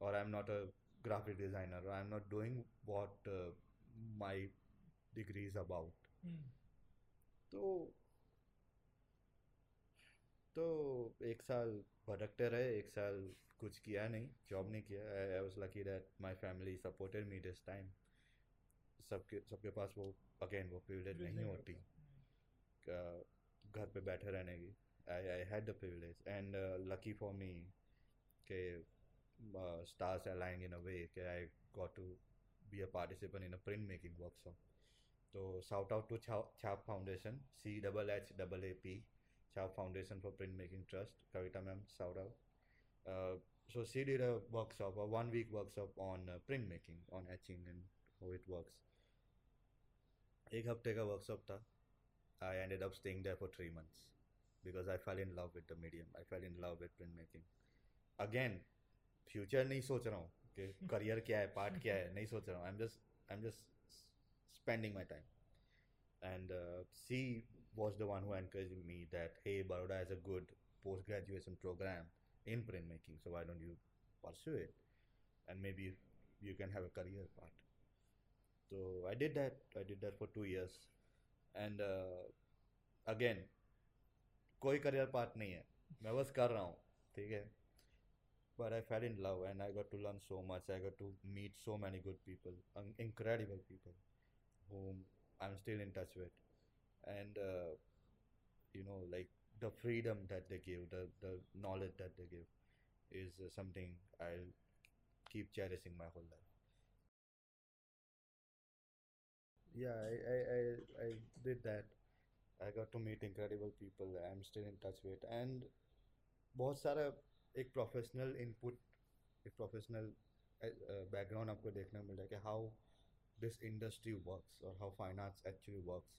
और I am not a graphic designer i'm not doing what uh, my degree is about. तो तो एक साल भटकते रहे एक साल कुछ किया नहीं जॉब नहीं किया। I was lucky that my family supported me this time सबके सबके पास वो अगेन वो प्रिविलेज नहीं होती घर पे बैठे रहने की। I I had the privilege and lucky for me के stars aligning in a way के I got to be a participant in a print making workshop तो shout out to Chhaap Foundation C double H double A P Chap Foundation for Printmaking Trust. Kavita ma'am, out. Uh, so she did a workshop, a one week workshop on uh, printmaking, on etching and how it works. एक हफ़्ते का workshop था I ended up staying there for three months because I fell in love with the medium. I fell in love with printmaking. Again, future नहीं सोच रहा हूँ कि career क्या है पार्ट क्या है नहीं सोच रहा हूँ I am just I am just spending my time and see was the one who encouraged me that hey baroda has a good post graduation program in printmaking so why don't you pursue it and maybe you can have a career part so i did that i did that for two years and uh, again कोई career part नहीं है मैं बस कर रहा हूँ ठीक है but I fell in love and I got to learn so much. I got to meet so many good people, um, incredible people, whom I'm still in touch with, and uh, you know, like the freedom that they give, the the knowledge that they give, is uh, something I'll keep cherishing my whole life. Yeah, I, I, I, I did that. I got to meet incredible people I'm still in touch with and बहुत सारा एक professional input एक professional background आपको देखने को मिल रहा है कि हाउ दिस इंडस्ट्री वर्क्स और how fine arts actually works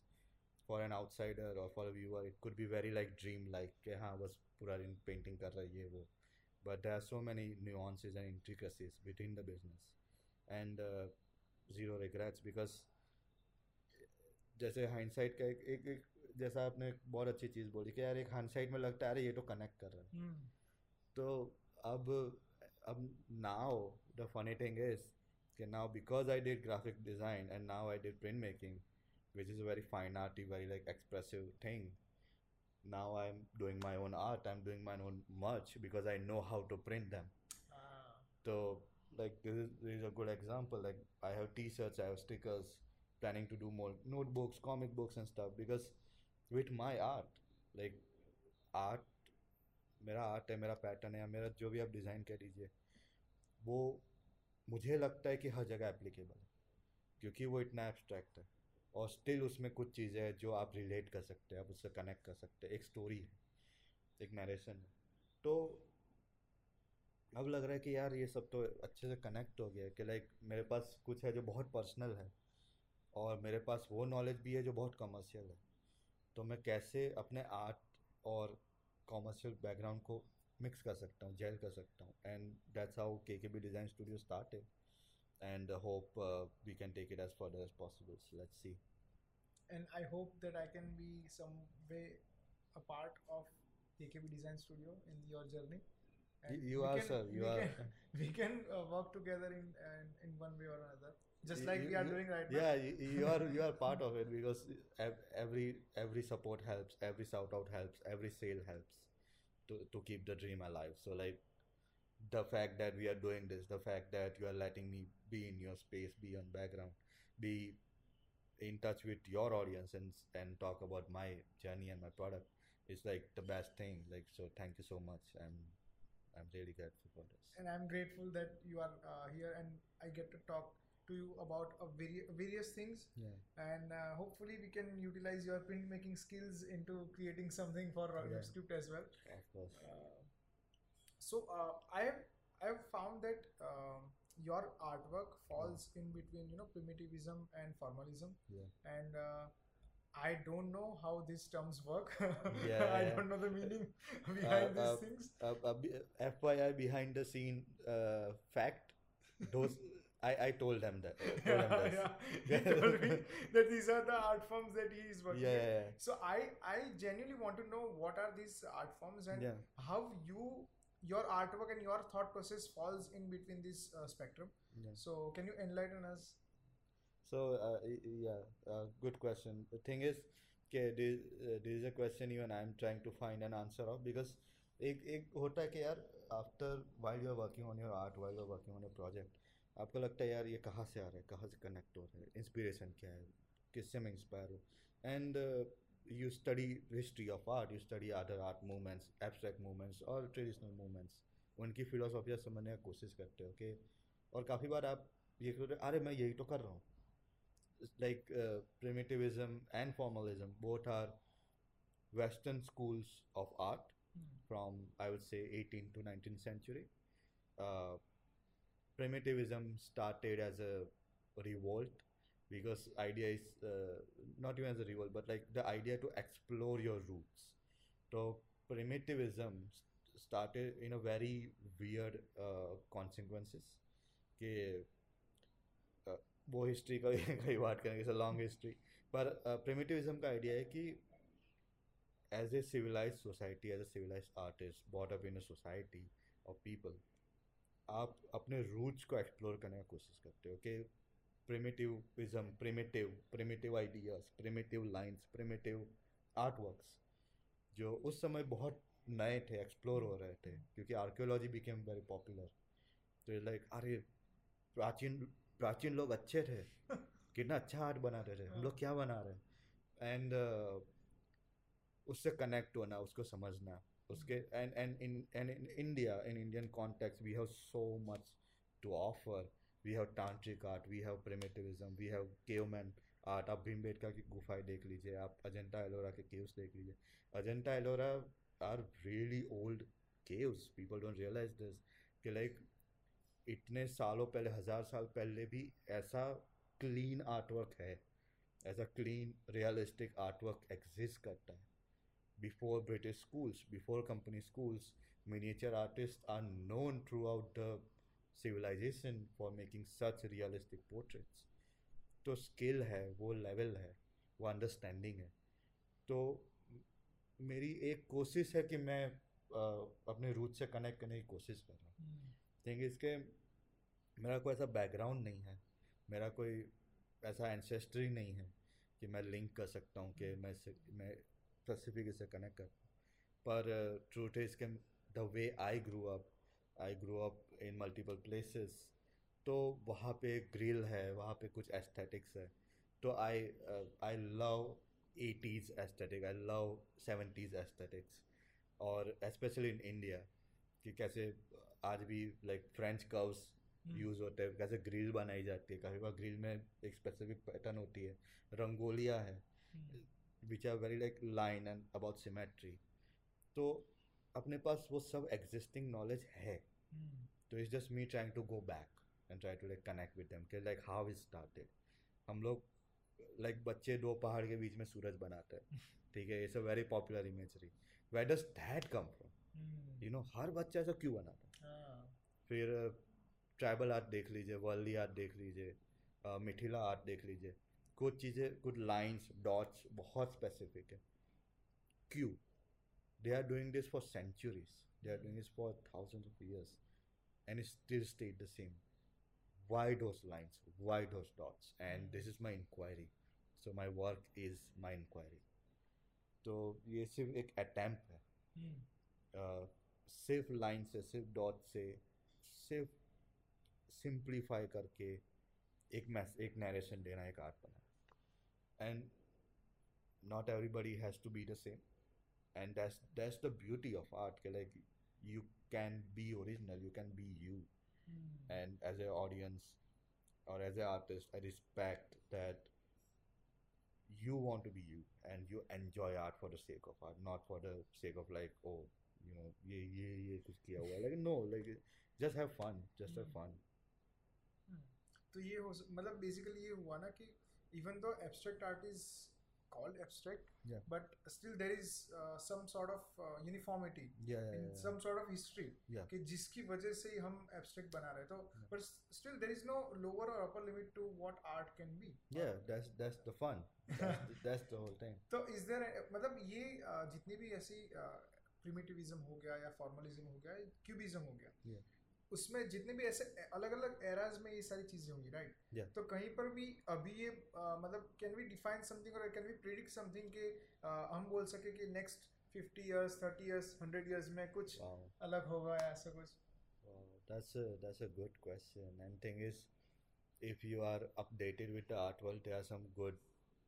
for an outsider और for viewer it could be very like dream like कि हाँ बस पूरा दिन पेंटिंग कर रही है वो. But there are so many nuances and intricacies between the business and zero regrets because जैसे हाइंडसाइट का एक, एक, एक जैसा आपने एक बहुत अच्छी चीज़ बोली कि यार एक हाइंडसाइट में लगता है अरे ये तो कनेक्ट कर रहा है. Hmm. तो अब अब now the funny thing is कि now because I did graphic design and now I did print making which is a very fine arty very like expressive thing now i'm doing my own art i'm doing my own merch because i know how to print them Ah. so like this is, this is a good example like i have t-shirts i have stickers planning to do more notebooks comic books and stuff because with my art like art मेरा art है मेरा pattern है या मेरा जो भी आप design कह लीजिए वो मुझे लगता है कि हर जगह एप्लीकेबल है क्योंकि वो इतना एब्स्ट्रैक्ट है और स्टिल उसमें कुछ चीज़ें हैं जो आप रिलेट कर सकते हैं, आप उससे कनेक्ट कर सकते हैं। एक स्टोरी है, एक नरेशन है। तो अब लग रहा है कि यार ये सब तो अच्छे से कनेक्ट हो गया है कि लाइक मेरे पास कुछ है जो बहुत पर्सनल है और मेरे पास वो नॉलेज भी है जो बहुत कमर्शियल है। तो मैं कैसे अपने आर्ट और कॉमर्शियल बैकग्राउंड को मिक्स कर सकता हूँ जेल कर सकता हूँ? And that's how K K B design studio started and uh, hope uh, we can take it as further as possible. So let's see. and I hope that I can be some way a part of KKB Design Studio in your journey. Y- you are, can- sir, you we are. Can, we can uh, work together in, in in one way or another, just like you- we are you- doing right now. Yeah, you, you are you are part of it because every every support helps, every shout out helps, every sale helps to to keep the dream alive. So like the fact that we are doing this, the fact that you are letting me be in your space, be on background, be in touch with your audience and and talk about my journey and my product is like the best thing. Like so, thank you so much. I'm I'm really grateful for this. And I'm grateful that you are uh, here and I get to talk to you about a vari- various things. Yeah. And uh, hopefully we can utilize your printmaking skills into creating something for Yeah. Script as well. Of course. Uh, so uh, I have I have found that um, your artwork falls in between you know primitivism and formalism, Yeah. and uh, I don't know how these terms work. Yeah, I don't know the meaning behind these uh, things. uh, uh, FYI behind the scene uh, fact those I, I told them that told yeah, this. yeah. He told me that these are the art forms that he is working. yeah, yeah. So I I genuinely want to know what are these art forms and how you your artwork and your thought process falls in between this uh, spectrum. Yeah. So can you enlighten us? So uh, y- yeah, uh, good question. The thing is, okay, this, uh, this is a question even I'm trying to find an answer of because एक एक होता है कि यार after while you are working on your art while you are working on a project आपको लगता है यार ये कहाँ से आ रहा है कहाँ से कनेक्ट हो रहा है इंस्पिरेशन क्या है किससे मैं इंस्पायर हूँ and you study history of art you study other art movements abstract movements और ट्रेडिशनल मूवमेंट्स उनकी फिलोसॉफिया समझने की कोशिश करते हो okay? और काफ़ी बार आप ये कर रहे अरे मैं यही तो कर रहा हूँ। Like primitivism and formalism both are western schools of art from I would say eighteen to nineteen century primitivism started as a revolt because idea is uh, not even as a revolt but like the idea to explore your roots so primitivism started in a very weird uh, consequences कि अ, वो history का कई बात करेंगे long history पर प्रिमिटिविज्म का idea है कि as a civilized society as a civilized artist brought up in a society of people आप अपने रूट्स को एक्सप्लोर करने की कोशिश करते हो कि primitive primitive ideas primitive lines primitive art works जो उस समय बहुत नए थे एक्सप्लोर हो रहे थे, क्योंकि आर्कियोलॉजी बिकेम वेरी पॉपुलर तो लाइक अरे, प्राचीन प्राचीन लोग अच्छे थे। कितना अच्छा आर्ट बना रहे थे। हम लोग क्या बना रहे एंड उससे कनेक्ट होना, उसको समझना, उसके and and in and in India in Indian context we have so much to offer we have tantric art we have primitivism we have caveman art आप भीमबेटका की गुफाएँ देख लीजिए आप अजंता एलोरा के केव्स देख लीजिए। Ajanta Ellora are really old caves people don't realize this कि like इतने सालों पहले हज़ार साल पहले भी ऐसा क्लीन आर्टवर्क है ऐसा क्लीन रियलिस्टिक आर्टवर्क एग्जिस्ट करता है। Before British schools, before company schools, miniature artists are known throughout the civilization for making such realistic portraits. तो स्किल है वो लेवल है वो अंडरस्टैंडिंग है। तो मेरी एक कोशिश है कि मैं आ, अपने रूट से कनेक्ट करने की कोशिश कर रहा हूँ। थिंग इसके मेरा कोई ऐसा बैकग्राउंड नहीं है मेरा कोई ऐसा एंसेस्ट्री नहीं है कि मैं लिंक कर सकता हूँ कि मैं मैं स्पेसिफिक इससे कनेक्ट कर पर ट्रूट इज़ के the way I grew up I grow up in multiple places तो वहाँ पे ग्रिल है वहाँ पे कुछ एस्थेटिक्स है। तो I I love eighties aesthetic I love seventies aesthetics और स्पेशली इन इंडिया कि कैसे आज भी लाइक फ्रेंच कर्व्स यूज़ होते हैं कैसे ग्रिल बनाई जाती है। कभी बार ग्रिल में एक स्पेसिफिक पैटर्न होती है रंगोलियाँ हैं. Which are very like line and about symmetry तो अपने पास वो सब एग्जिस्टिंग नॉलेज है। Hmm. तो it's just me trying to go back and try to like connect with them कि लाइक हाउ इज़ स्टार्टेड हम लोग लाइक like, बच्चे दो पहाड़ के बीच में सूरज बनाते हैं। ठीक है it's a very popular imagery where does that come from you know हर बच्चा ऐसा क्यों बनाता है? हाँ। फिर ट्राइबल आर्ट देख लीजिए वर्ल्डी आर्ट देख लीजिए मिथिला आर्ट देख लीजिए। कुछ चीज़ें कुछ लाइंस डॉट्स बहुत स्पेसिफिक है। क्यों? They are doing this for centuries they are doing this for thousands of years and still state the same why those lines? Why those dots? And this is my inquiry. So my work is my inquiry. तो ये सिर्फ़ एक attempt है। Hmm. uh, सिर्फ़ line से सिर्फ़ dot से सिर्फ़ सिंप्लीफाई करके एक मैस एक नरेशन देना एक आर्ट बना and not everybody has to be the same. and that's that's the beauty of art like you can be original you can be you mm. and as an audience or as an artist i respect that you want to be you and you enjoy art for the sake of art not for the sake of like oh you know yeah yeah yeah kuch kiya hua like no like just have fun just mm. have hmm. fun तो ये हो मतलब basically ये हुआ ना कि even though abstract art is called abstract yeah. but still there is uh, some sort of uh, uniformity yeah, yeah, in yeah, some sort of history yeah. कि जिसकी वजह से ही हम abstract बना रहे तो but still there is no lower or upper limit to what art can be yeah that's that's the fun that's, the, that's the whole thing तो is there मतलब ये uh, जितनी भी ऐसी primitivism हो गया या formalism हो गया cubism हो गया yeah. उसमें जितने भी ऐसे अलग अलग एराज में ये सारी चीज़ें होंगी राइट तो कहीं पर भी अभी ये मतलब कैन वी डिफाइन समथिंग और कैन वी प्रिडिक्ट समथिंग के हम बोल सके कि next fifty years thirty years hundred years में कुछ अलग होगा ऐसा कुछ? That's a good question and thing is if you are updated with the art world there are some good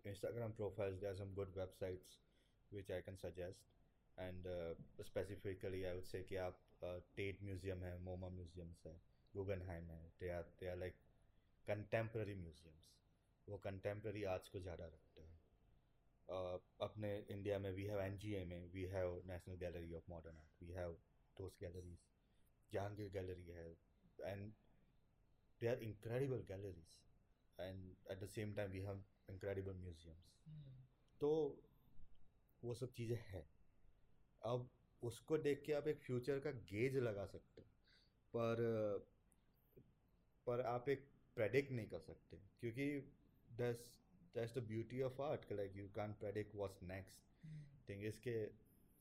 Instagram profiles there are some good websites which I can suggest and specifically I would say कि आप Tate museum है MoMA museums है Guggenheim है they are they are like contemporary museums. वो contemporary arts को ज़्यादा रखते हैं। uh, अपने इंडिया में we have N G A में we have national gallery of modern art we have those galleries Jahangir gallery है and they are incredible galleries and at the same time we have incredible museums तो वो सब चीज़ें हैं। अब उसको देख के आप एक फ्यूचर का गेज लगा सकते हैं। पर पर आप एक प्रेडिक्ट नहीं कर सकते क्योंकि that's that's the beauty of art like you can predict what's next thing is के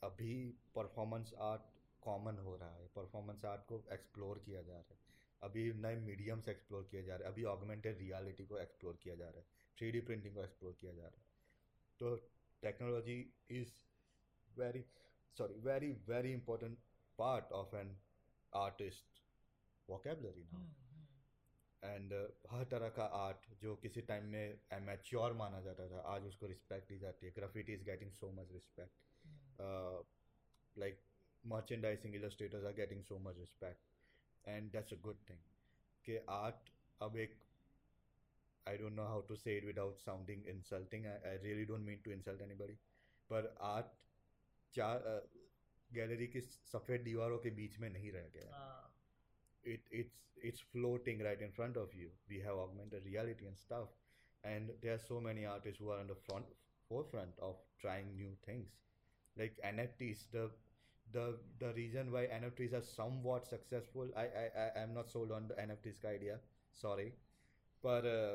अभी परफॉर्मेंस आर्ट कॉमन हो रहा है परफॉर्मेंस आर्ट को एक्सप्लोर किया जा रहा है। अभी नए मीडियम्स एक्सप्लोर किया जा रहा है अभी ऑगमेंटेड रियलिटी को एक्सप्लोर किया जा रहा है थ्री प्रिंटिंग को एक्सप्लोर किया जा रहा है। तो technology is very sorry very very important part of an artist vocabulary now and हर तरह का आर्ट जो किसी टाइम में एमेच्योर माना जाता था आज उसको रिस्पेक्ट दी जाती है graffiti is getting so much respect like merchandising illustrators are getting so much respect and that's a good thing कि art अब एक I don't know how to say it without sounding insulting I, I really don't mean to insult anybody पर art चार gallery की सफ़ेद दीवारों के बीच में नहीं रह गया it it's it's floating right in front of you we have augmented reality and stuff and there are so many artists who are on the front forefront of trying new things like nfts the the the reason why nfts are somewhat successful i i i am not sold on the nfts idea sorry but uh,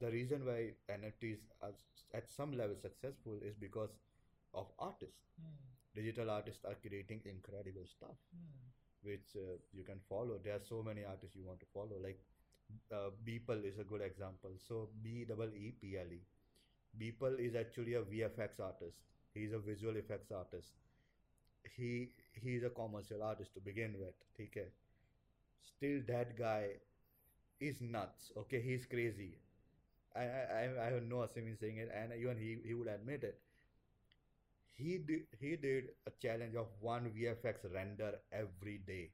the reason why nfts are at some level successful is because of artists Hmm. Digital artists are creating incredible stuff which uh, you can follow. There are so many artists you want to follow. Like uh, Beeple is a good example. So B double E P L E. Beeple is actually a VFX artist. He's a visual effects artist. He he's a commercial artist to begin with. Okay. Still, that guy is nuts. Okay, he's crazy. I I I- I have no shame in saying it, and even he he would admit it he did he did a challenge of one VFX render every day,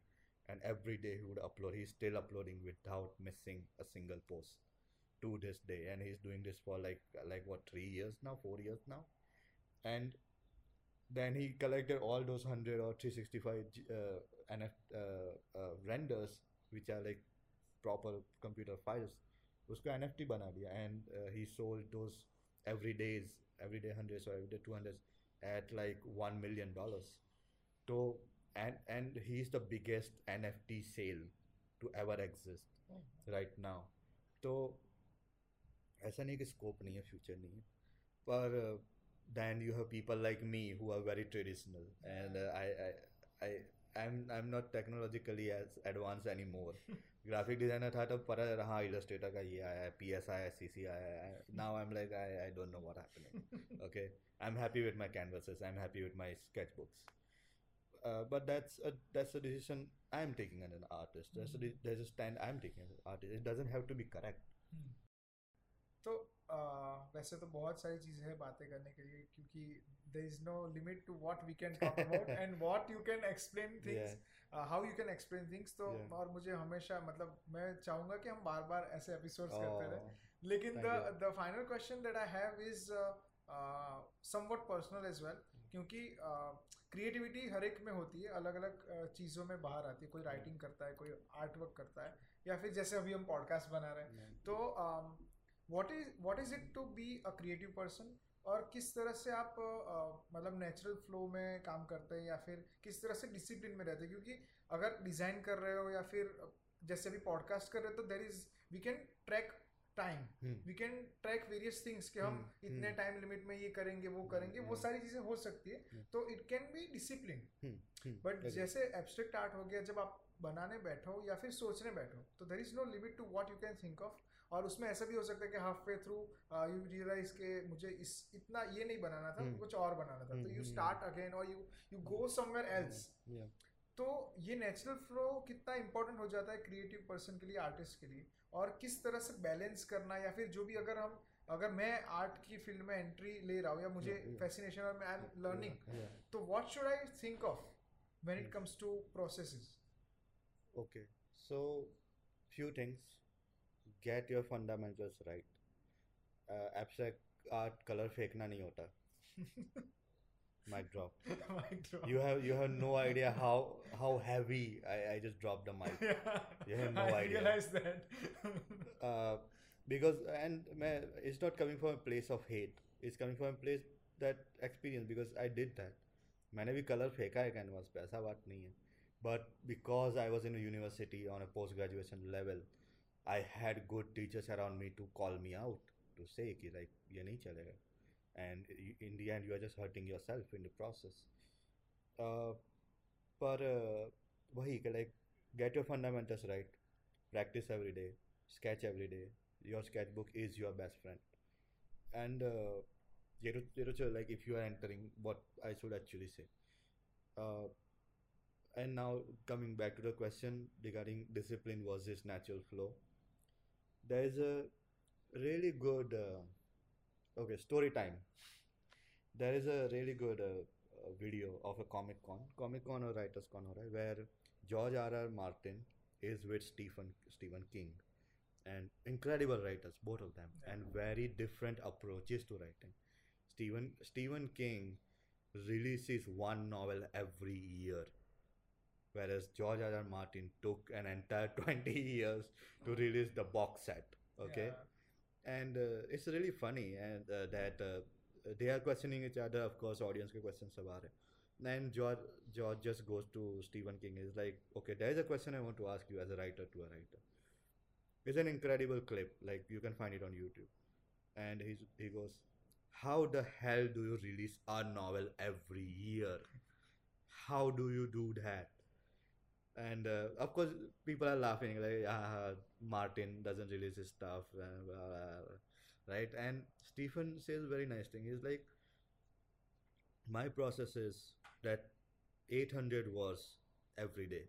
and every day he would upload. He's still uploading without missing a single post to this day, and he's doing this for like like what three years now, four years now, and then he collected all those hundred or three sixty five uh, NF uh, uh, renders, which are like proper computer files. उसको NFT बना दिया and uh, he sold those every days every day hundreds or every day two hundreds at like one million dollars. So and and he's the biggest NFT sale to ever exist right now. तो ऐसा नहीं कि scope नहीं है future नहीं है पर then you have people like me who are very traditional and uh, I, I I I'm I'm not technologically as advanced anymore. graphic designer था तब पर चला हाँ इलस्ट्रेटर का ये आया है पी एस आया सी सी आया now I am like I I don't know what happening okay I am happy with my canvases I am happy with my sketch books but that's that's a decision I am taking an an artist that's I am taking artist it doesn't have to be correct तो वैसे तो बहुत सारी चीज़ें हैं बातें करने के लिए क्योंकि there is no limit to what we can talk about and what you can explain things how you can explain things तो Yeah. और मुझे हमेशा मतलब मैं चाहूँगा कि हम बार बार ऐसे एपिसोड्स करते रहे। Oh, लेकिन the. The final question that I have is somewhat personal as well क्योंकि क्रिएटिविटी हर एक में होती है अलग अलग चीज़ों में बाहर आती है। कोई राइटिंग करता है कोई आर्ट वर्क करता है या फिर जैसे अभी हम पॉडकास्ट बना रहे हैं। Yeah. तो what is what is it to be a creative person और किस तरह से आप uh, मतलब नेचुरल फ्लो में काम करते हैं या फिर किस तरह से डिसिप्लिन में रहते हैं क्योंकि अगर डिज़ाइन कर रहे हो या फिर जैसे अभी पॉडकास्ट कर रहे हो तो there is we can track time. We can track various things कि हम Hmm, इतने hmm. टाइम लिमिट में ये करेंगे वो करेंगे वो Hmm. सारी चीज़ें हो सकती है. तो it can be discipline but जैसे एब्स्ट्रैक्ट आर्ट हो गया जब आप बनाने बैठो या फिर सोचने बैठो तो there is no limit to what you can think of और उसमें ऐसा भी हो सकता है कि half way through you realize के मुझे इस इतना ये नहीं बनाना था Hmm. कुछ और बनाना था तो यू स्टार्ट अगेन और you you go somewhere else तो ये नेचुरल फ्लो कितना इंपॉर्टेंट हो जाता है क्रिएटिव पर्सन के लिए आर्टिस्ट के लिए और किस तरह से बैलेंस करना या फिर जो भी अगर हम अगर मैं आर्ट की फ़ील्ड में एंट्री ले रहा हूँ या मुझे. फैसिनेशन और आई एम लर्निंग. तो what should I think of when it comes to processes Okay, so few things. Get your fundamentals right abstract art colour फेंकना नहीं होता। Mic drop you have you have no idea how how heavy I I just drop the mic you have no idea because and मैं it's not coming from a place of hate it's coming from a place that experience because I did that मैंने भी colour फेंका है canvas पे ऐसा बात नहीं है. But because I was in university on a post graduation level I had good teachers around me to call me out to say कि like ये नहीं चलेगा and you- in the end you are just hurting yourself in the process uh, पर uh, वही कि like get your fundamentals right practice every day sketch every day your sketchbook is your best friend and uh, ये तो ये तो चलो, like if you are entering what I should actually say uh, and now coming back to the question regarding discipline versus natural flow there is a really good uh, okay story time. There is a really good uh, uh video of a comic con. Comic con or writers con right, where george r r martin is with stephen stephen king and incredible writers both of them and very different approaches to writing. Stephen stephen king releases one novel every year whereas George R. R. Martin took an entire 20 years to oh. release the box set. Okay, yeah. and uh, it's really funny and uh, that uh, they are questioning each other. Of course, audience के questions about it. Then George George just goes to Stephen King. Is like, okay, there is a question I want to ask you as a writer to a writer. It's an incredible clip. Like you can find it on YouTube. And he's, he goes, how the hell do you release a novel every year? How do you do that? And uh, of course people are laughing like ah, martin doesn't release his stuff blah, blah, blah," right? And stephen says very nice thing. He's like my process is that 800 words every day.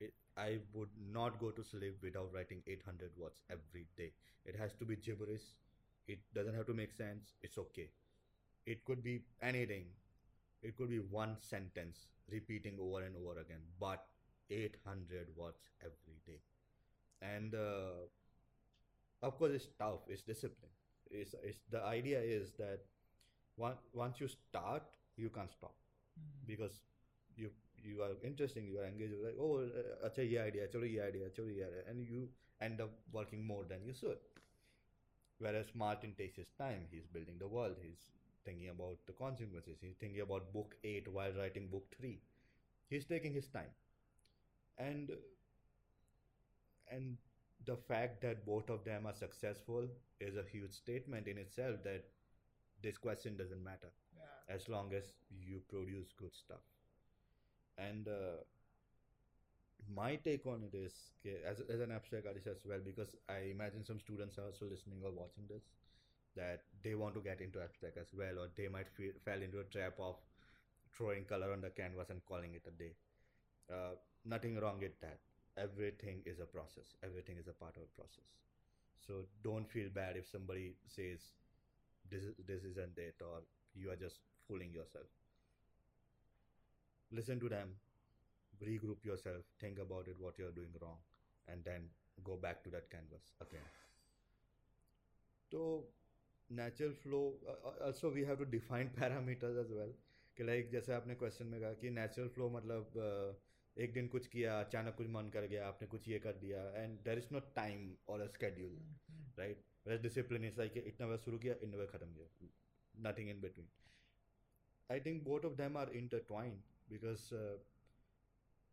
It, i would not go to sleep without writing 800 words every day. It has to be gibberish. It doesn't have to make sense. It's okay. It could be anything. It could be one sentence repeating over and over again. But 800 words every day. And uh, of course it's tough it's discipline. It's, it's the idea is that one, once you start you can't stop. Because you you are interesting you are engaged you're like oh uh, acha ye idea chalo ye idea chalo ye idea and you end up working more than you should. Whereas martin takes his time he's building the world he's thinking about the consequences he's thinking about book 8 while writing book 3 he's taking his time and and the fact that both of them are successful is a huge statement in itself that this question doesn't matter. Yeah. as long as you produce good stuff. And uh, my take on it is as, as an abstract artist as well because i imagine some students are also listening or watching this that they want to get into abstract as well or they might feel, fall into a trap of throwing color on the canvas and calling it a day. Uh, nothing wrong with that everything is a process everything is a part of a process so don't feel bad if somebody says this is, this isn't it or you are just fooling yourself listen to them regroup yourself think about it what you're doing wrong and then go back to that canvas again so natural flow uh, also we have to define parameters as well कि like जैसे आपने question में कहा कि natural flow मतलब uh, एक दिन कुछ किया अचानक कुछ मन कर गया आपने कुछ ये कर दिया and there is no time और a schedule right discipline is like इतना बजे शुरू किया इतना बजे खत्म किया nothing in between I think both of them are intertwined because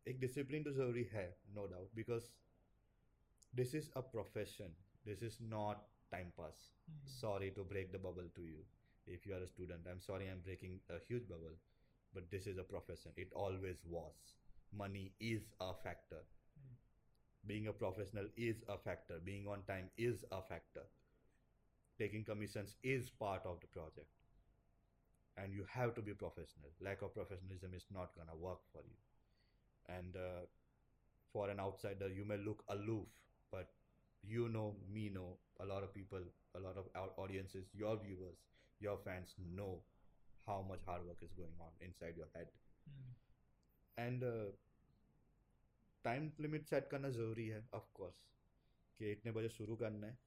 एक डिसिप्लिन तो ज़रूरी है no doubt because this is a profession this is not time pass sorry to break the bubble to you if you are a student. I'm sorry i'm breaking a huge bubble but this is a profession it always was. Money is a factor. Being a professional is a factor. Being on time is a factor. Taking commissions is part of the project. And you have to be professional. Lack of professionalism is not gonna work for you. And uh, for an outsider you may look aloof but you know me know a lot of people a lot of our audiences your viewers your fans know how much hard work is going on inside your head and time limit set करना ज़रूरी है of course कि इतने बजे शुरू करना है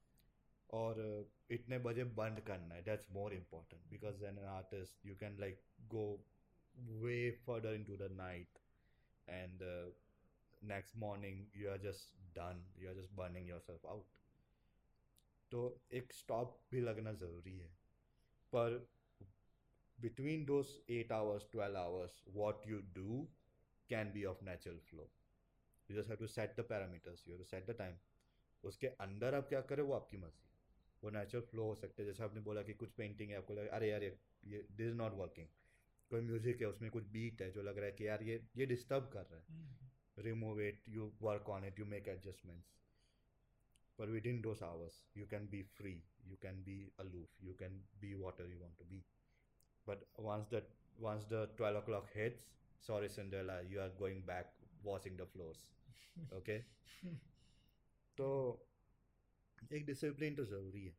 और uh, इतने बजे बंद करना है that's more important because an an artist you can like go way further into the night and next morning you are just done you are just burning yourself out तो एक स्टॉप भी लगना ज़रूरी है। पर between those 8 hours 12 hours what you do can be of natural flow you just have to set the parameters you have to set the time उसके अंदर आप क्या करें वो आपकी मर्जी वो नेचुरल फ्लो हो सकते हैं जैसे आपने बोला कि कुछ पेंटिंग है आपको लगा अरे यार ये ये दिस इज नॉट वर्किंग कोई म्यूजिक है उसमें कुछ बीट है जो लग रहा है कि यार ये ये डिस्टर्ब कर रहा है remove it you work on it you make adjustments but within those hours you can be free you can be aloof you can be whatever you want to be but once that once the 12 o'clock hits sorry cinderella you are going back washing the floors. Okay? तो एक discipline तो ज़रूरी है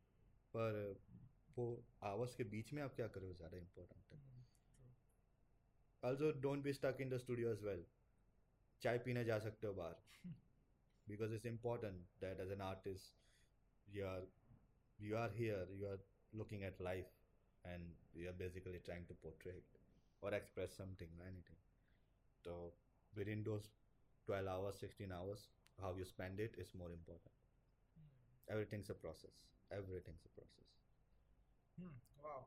पर वो hours के बीच में आप क्या करो ज़्यादा इम्पोर्टेंट है। Also don't be stuck in the studio as well चाय पीने जा सकते हो बाहर। Because it's important that as an artist you are you are here you are looking at life and you are basically trying to portray it और express something anything तो within those twelve hours sixteen hours how you spend it is more important everything's a process everything's a process वाह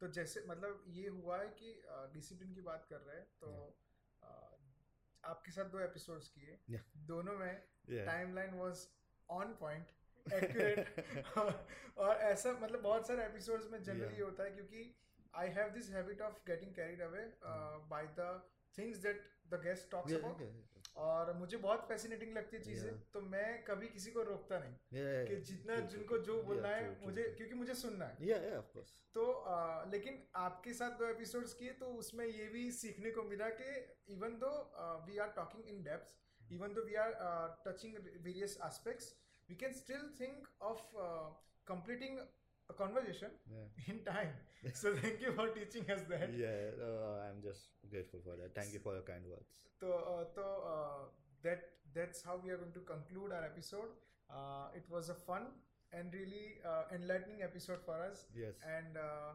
तो जैसे मतलब ये हुआ है कि डिसिप्लिन की बात कर रहे हैं तो uh, आपके साथ दो एपिसोड्स किए। Yeah. दोनों में. Timeline was on point accurate और ऐसा मतलब बहुत सारे एपिसोड्स में जनरली Yeah. होता है क्योंकि I have this habit of getting carried away by the things that the guest talks about yeah, yeah. और मुझे बहुत फैसिनेटिंग लगती है चीज़ें Yeah. तो मैं कभी किसी को रोकता नहीं Yeah, yeah, कि जितना True, true, जिनको. जो Yeah, बोलना है true, मुझे true. क्योंकि मुझे सुनना है Yeah, yeah, of course. तो आ, लेकिन आपके साथ दो एपिसोड्स किए तो उसमें ये भी सीखने को मिला कि even though we are talking in depth even though we are touching various aspects we can still think of completing a conversation Yeah. in time so thank you for teaching us that Yeah, uh, I'm just grateful for that. Thank you for your kind words. so uh, so uh, that that's how we are going to conclude our episode uh, it was a fun and really uh, enlightening episode for us Yes. and uh,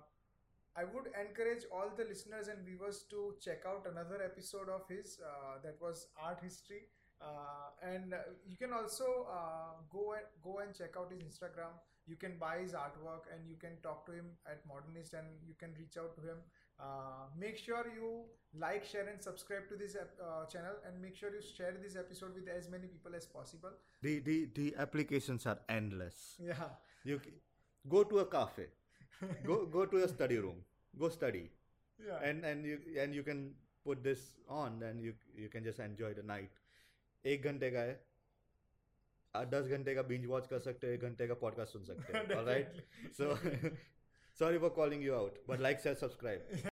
I would encourage all the listeners and viewers to check out another episode of his uh, that was art history. Uh, and you can also uh, go and go and check out his Instagram You can buy his artwork and you can talk to him at Modernist and you can reach out to him. Uh, make sure you like, share, and subscribe to this ep- uh, channel, and make sure you share this episode with as many people as possible. The the the applications are endless. Yeah, You c- go to a cafe, go go to a study room, go study, yeah, and and you and you can put this on, and you you can just enjoy the night. एक घंटे का है आप दस घंटे का binge watch कर सकते हो एक घंटे का पॉडकास्ट सुन सकते हो right. So sorry for calling you out but like share subscribe